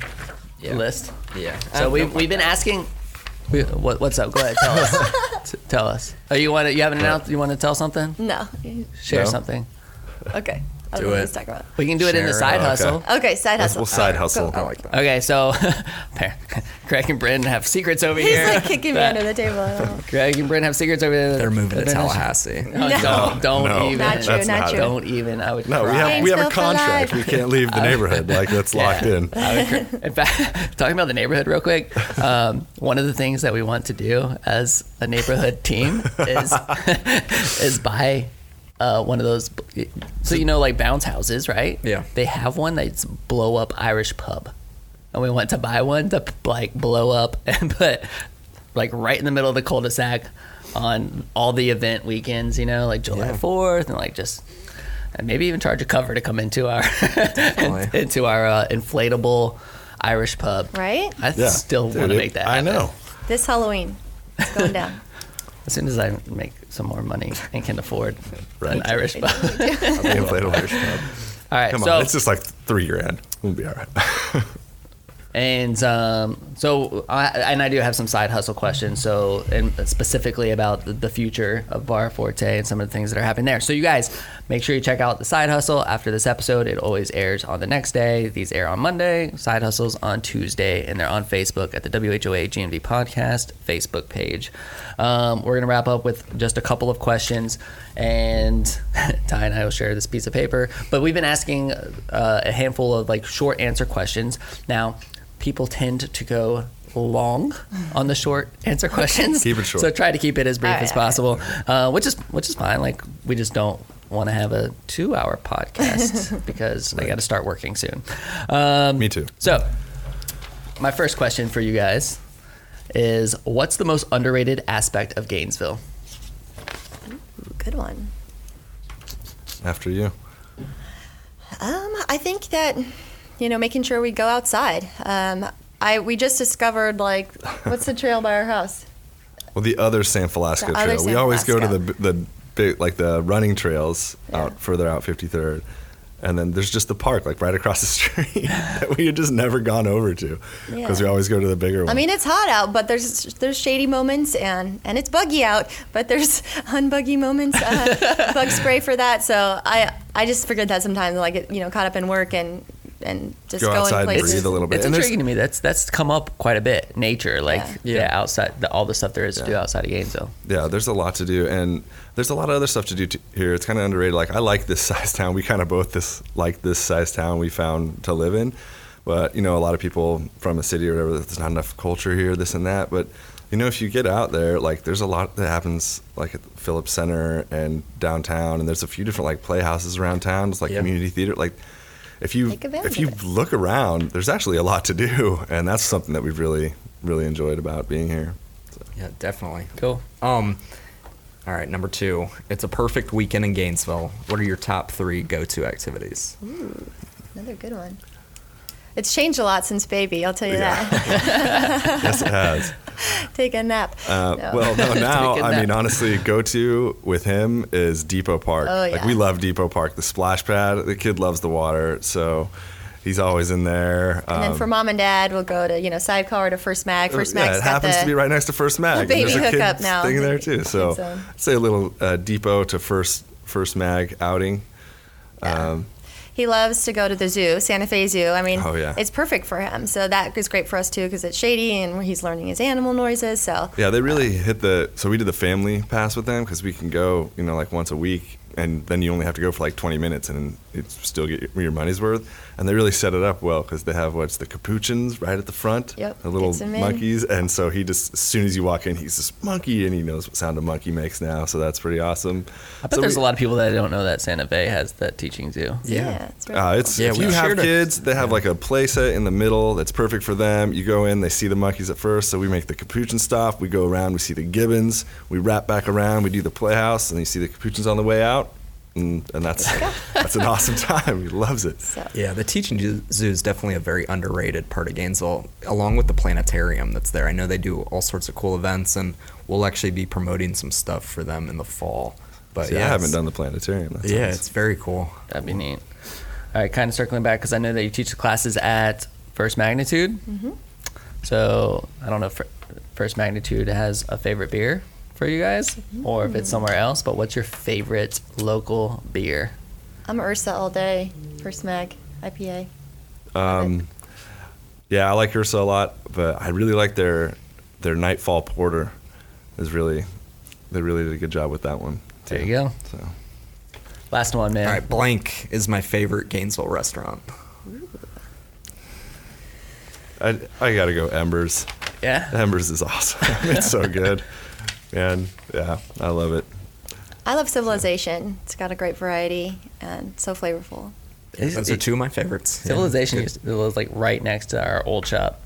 S4: Yeah.
S1: a list
S4: Yeah.
S1: so um, we, we've been asking. We, what, what's up? Go ahead, tell us. T- tell us. Oh, you want to? You haven't announced? You want to tell something?
S3: No.
S1: Share
S2: No.
S1: something.
S3: Okay. I
S4: Do
S3: don't know what
S4: it.
S3: to talk about.
S1: We can do it in the
S4: Share.
S1: side
S2: Okay.
S1: hustle.
S3: Okay, side hustle.
S2: we'll side
S3: Go.
S2: hustle.
S3: Go.
S4: I like that.
S1: Okay, so Craig and Bryn have secrets over here.
S3: He's
S1: here.
S3: like kicking me under the table. I don't know.
S1: Craig and Bryn have secrets over there.
S4: They're moving to Tallahassee.
S1: No, don't don't
S2: No.
S1: even.
S3: Not true,
S2: That's
S3: not
S2: not
S3: true.
S1: Don't even. I would.
S2: No, we
S1: cry.
S2: have we have a
S3: Gainesville for
S2: contract.
S3: life.
S2: We can't leave the neighborhood. Like that's locked
S1: Yeah.
S2: in.
S1: I would cr- in fact, talking about the neighborhood real quick, um, one of the things that we want to do as a neighborhood team is is buy uh, one of those. So you know, like bounce houses, right?
S4: Yeah.
S1: They have one that's blow up Irish pub, and we want to buy one to like blow up and put like right in the middle of the cul-de-sac on all the event weekends. You know, like July
S4: Yeah.
S1: Fourth, and like just. And maybe even charge a cover to come into our into our uh, inflatable Irish pub.
S3: Right?
S1: I
S2: Yeah.
S1: still want to make that.
S2: I know.
S3: This Halloween. It's going down.
S1: As soon as I make some more money and can afford an Irish pub.
S2: The inflatable Irish pub.
S1: all right.
S2: Come
S1: so
S2: on, it's just like three grand. We'll be all right.
S1: and um, so I, and I do have some side hustle questions. So and specifically about the, future of Barre Forte and some of the things that are happening there. So you guys make sure you check out the side hustle after this episode. It always airs on the next day. These air on Monday. Side hustles on Tuesday, and they're on Facebook at the WHOA GNV podcast Facebook page. Um, we're gonna wrap up with just a couple of questions, and Ty and I will share this piece of paper. But we've been asking uh, a handful of like short answer questions. Now, people tend to go long on the short answer questions.
S2: Keep it short.
S1: So try to keep it as brief
S3: All right,
S1: as
S3: all right.
S1: possible, uh, which is which is fine. Like we just don't want to have a two-hour podcast because I got to start working soon. Um,
S2: Me too.
S1: so, my first question for you guys is what's the most underrated aspect of Gainesville?
S3: good one.
S2: After you.
S3: Um, I think that you know, making sure we go outside. Um, I we just discovered like what's the trail by our house?
S2: Well, the other San Felasco
S3: The
S2: trail.
S3: other
S2: we
S3: San
S2: always go to the the big like the running trails
S3: Yeah.
S2: out further out 53rd, and then there's just the park like right across the street that we had just never gone over to because
S3: Yeah.
S2: we always go to the bigger one.
S3: I mean, it's hot out, but there's there's shady moments and and it's buggy out, but there's unbuggy moments. Uh, bug spray for that. So I I just figured that sometimes like you know caught up in work and and just
S2: go
S3: go,
S2: outside
S3: in
S2: and
S3: places.
S2: breathe a little bit.
S1: It's
S2: and
S1: intriguing to me. That's that's come up quite a bit. Nature, like
S3: Yeah.
S1: yeah,
S4: Yeah.
S1: outside the, all the stuff there is to do outside of Gainesville.
S2: Yeah, there's a lot to do, and there's a lot of other stuff to do t- here. It's kind of underrated. Like I like this size town. We kind of both this like this size town we found to live in, but you know, a lot of people from a city or whatever, there's not enough culture here, this and that. But you know, if you get out there, like there's a lot that happens, like at Phillips Center and downtown, and there's a few different like playhouses around town. It's like
S4: Yeah.
S2: community theater, like. If you if you look around, there's actually a lot to do, and that's something that we've really really enjoyed about being here.
S4: Yeah, definitely.
S1: Cool.
S4: Um, all right, number two. It's a perfect weekend in Gainesville. What are your top three go-to activities?
S3: Ooh, Another good one. It's changed a lot since baby. I'll tell you
S2: Yeah.
S3: that.
S2: yes, it has.
S3: Take a nap.
S2: Uh,
S3: No.
S2: Well, no, now, I mean, honestly, go to with him is Depot Park.
S3: Oh,
S2: Like, we love Depot Park. The splash pad, the kid loves the water, so he's always in there.
S3: and then
S2: Um,
S3: for mom and dad, we'll go to you know sidecar to First Mag. First
S2: yeah,
S3: Mag's
S2: it happens
S3: the,
S2: to be right next to First Mag. and
S3: baby
S2: there's a
S3: hookup now.
S2: thing there, too. So. I'd say a little uh, Depot to First First Mag outing. Um,
S3: He loves to go to the zoo, Santa Fe Zoo. I mean,
S2: Oh, yeah.
S3: it's perfect for him. So that is great for us too because it's shady and he's learning his animal noises. So
S2: Yeah, they really uh, hit the. So we did the family pass with them because we can go, you know, like once a week, and then you only have to go for like 20 minutes, and you still get your, your money's worth. And they really set it up well because they have what's the capuchins right at the front,
S3: Yep,
S2: the little
S3: gets 'em in.
S2: monkeys, and so he just as soon as you walk in, he's this monkey, and he knows what sound a monkey makes now. So that's pretty awesome.
S1: I bet
S2: So
S1: there's
S2: we-
S1: a lot of people that don't know that Santa Fe has that teaching zoo.
S4: Yeah.
S3: it's really
S2: Uh,
S3: cool.
S4: Yeah,
S2: if
S4: we
S2: you have
S4: shared
S2: kids, they have like a play set in the middle that's perfect for them. You go in, they see the monkeys at first, so we make the capuchin stop. We go around, we see the gibbons, we wrap back around, we do the playhouse, and you see the capuchins on the way out, and, and that's that's an awesome time. He loves it.
S3: So,
S4: Yeah, the teaching zoo is definitely a very underrated part of Gainesville, along with the planetarium that's there. I know they do all sorts of cool events, and we'll actually be promoting some stuff for them in the fall. But
S2: See,
S4: yeah,
S2: I haven't done the planetarium. That
S4: Yeah,
S2: sounds-
S4: it's very cool.
S1: That'd be neat. All right, kind of circling back because I know that you teach the classes at First Magnitude.
S3: Mm-hmm.
S1: So I don't know if First Magnitude has a favorite beer for you guys, or if it's somewhere else. But what's your favorite local beer?
S3: I'm Ursa all day. First Mag IPA.
S2: Um, yeah, I like Ursa a lot, but I really like their their Nightfall Porter. Is really they really did a good job with that one.
S1: There you go.
S2: So
S1: Last one, man.
S4: All right, Blank is my favorite Gainesville restaurant.
S2: I I gotta go Embers.
S1: Yeah.
S2: Embers is awesome. it's so good, and yeah, I love it.
S3: I love Civilization. It's got a great variety and so flavorful.
S1: It's-
S4: Those are two of my favorites.
S1: Civilization
S4: good.
S1: used to, it was like right next to our old shop.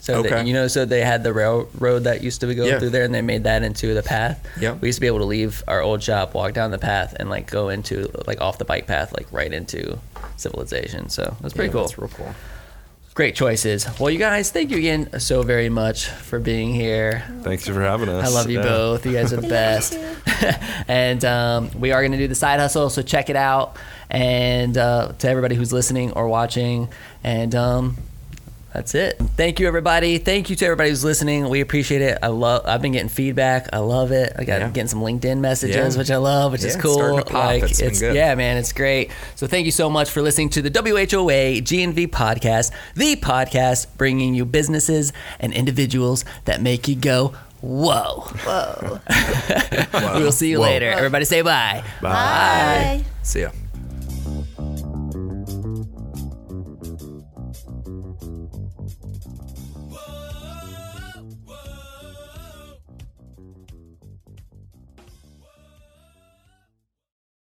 S1: So they- you know, so they had the railroad that used to go
S4: Yeah.
S1: through there, and they made that into the path.
S4: Yeah.
S1: We used to be able to leave our old shop, walk down the path, and like go into like off the bike path, like right into Civilization. So it was pretty
S4: Yeah,
S1: cool.
S4: That's real cool.
S1: Great choices. Well, you guys, thank you again so very much for being here.
S2: Thanks for having us.
S1: I love you
S2: Yeah.
S1: both. You guys are the best. and um, we are going to do the side hustle, so check it out. And uh, to everybody who's listening or watching, and um, that's it. Thank you, everybody. Thank you to everybody who's listening. We appreciate it. I love. I've been getting feedback. I love it. I got
S4: Yeah.
S1: getting some LinkedIn messages,
S4: Yeah.
S1: which I love, which
S4: Yeah,
S1: is cool.
S4: starting to pop.
S1: Like
S4: It's been good.
S1: yeah, man, it's great. So thank you so much for listening to the WHOA GNV podcast, the podcast bringing you businesses and individuals that make you go, whoa.
S3: Whoa.
S1: We will see you
S4: Whoa.
S1: later. Everybody say bye.
S3: Bye.
S4: See ya.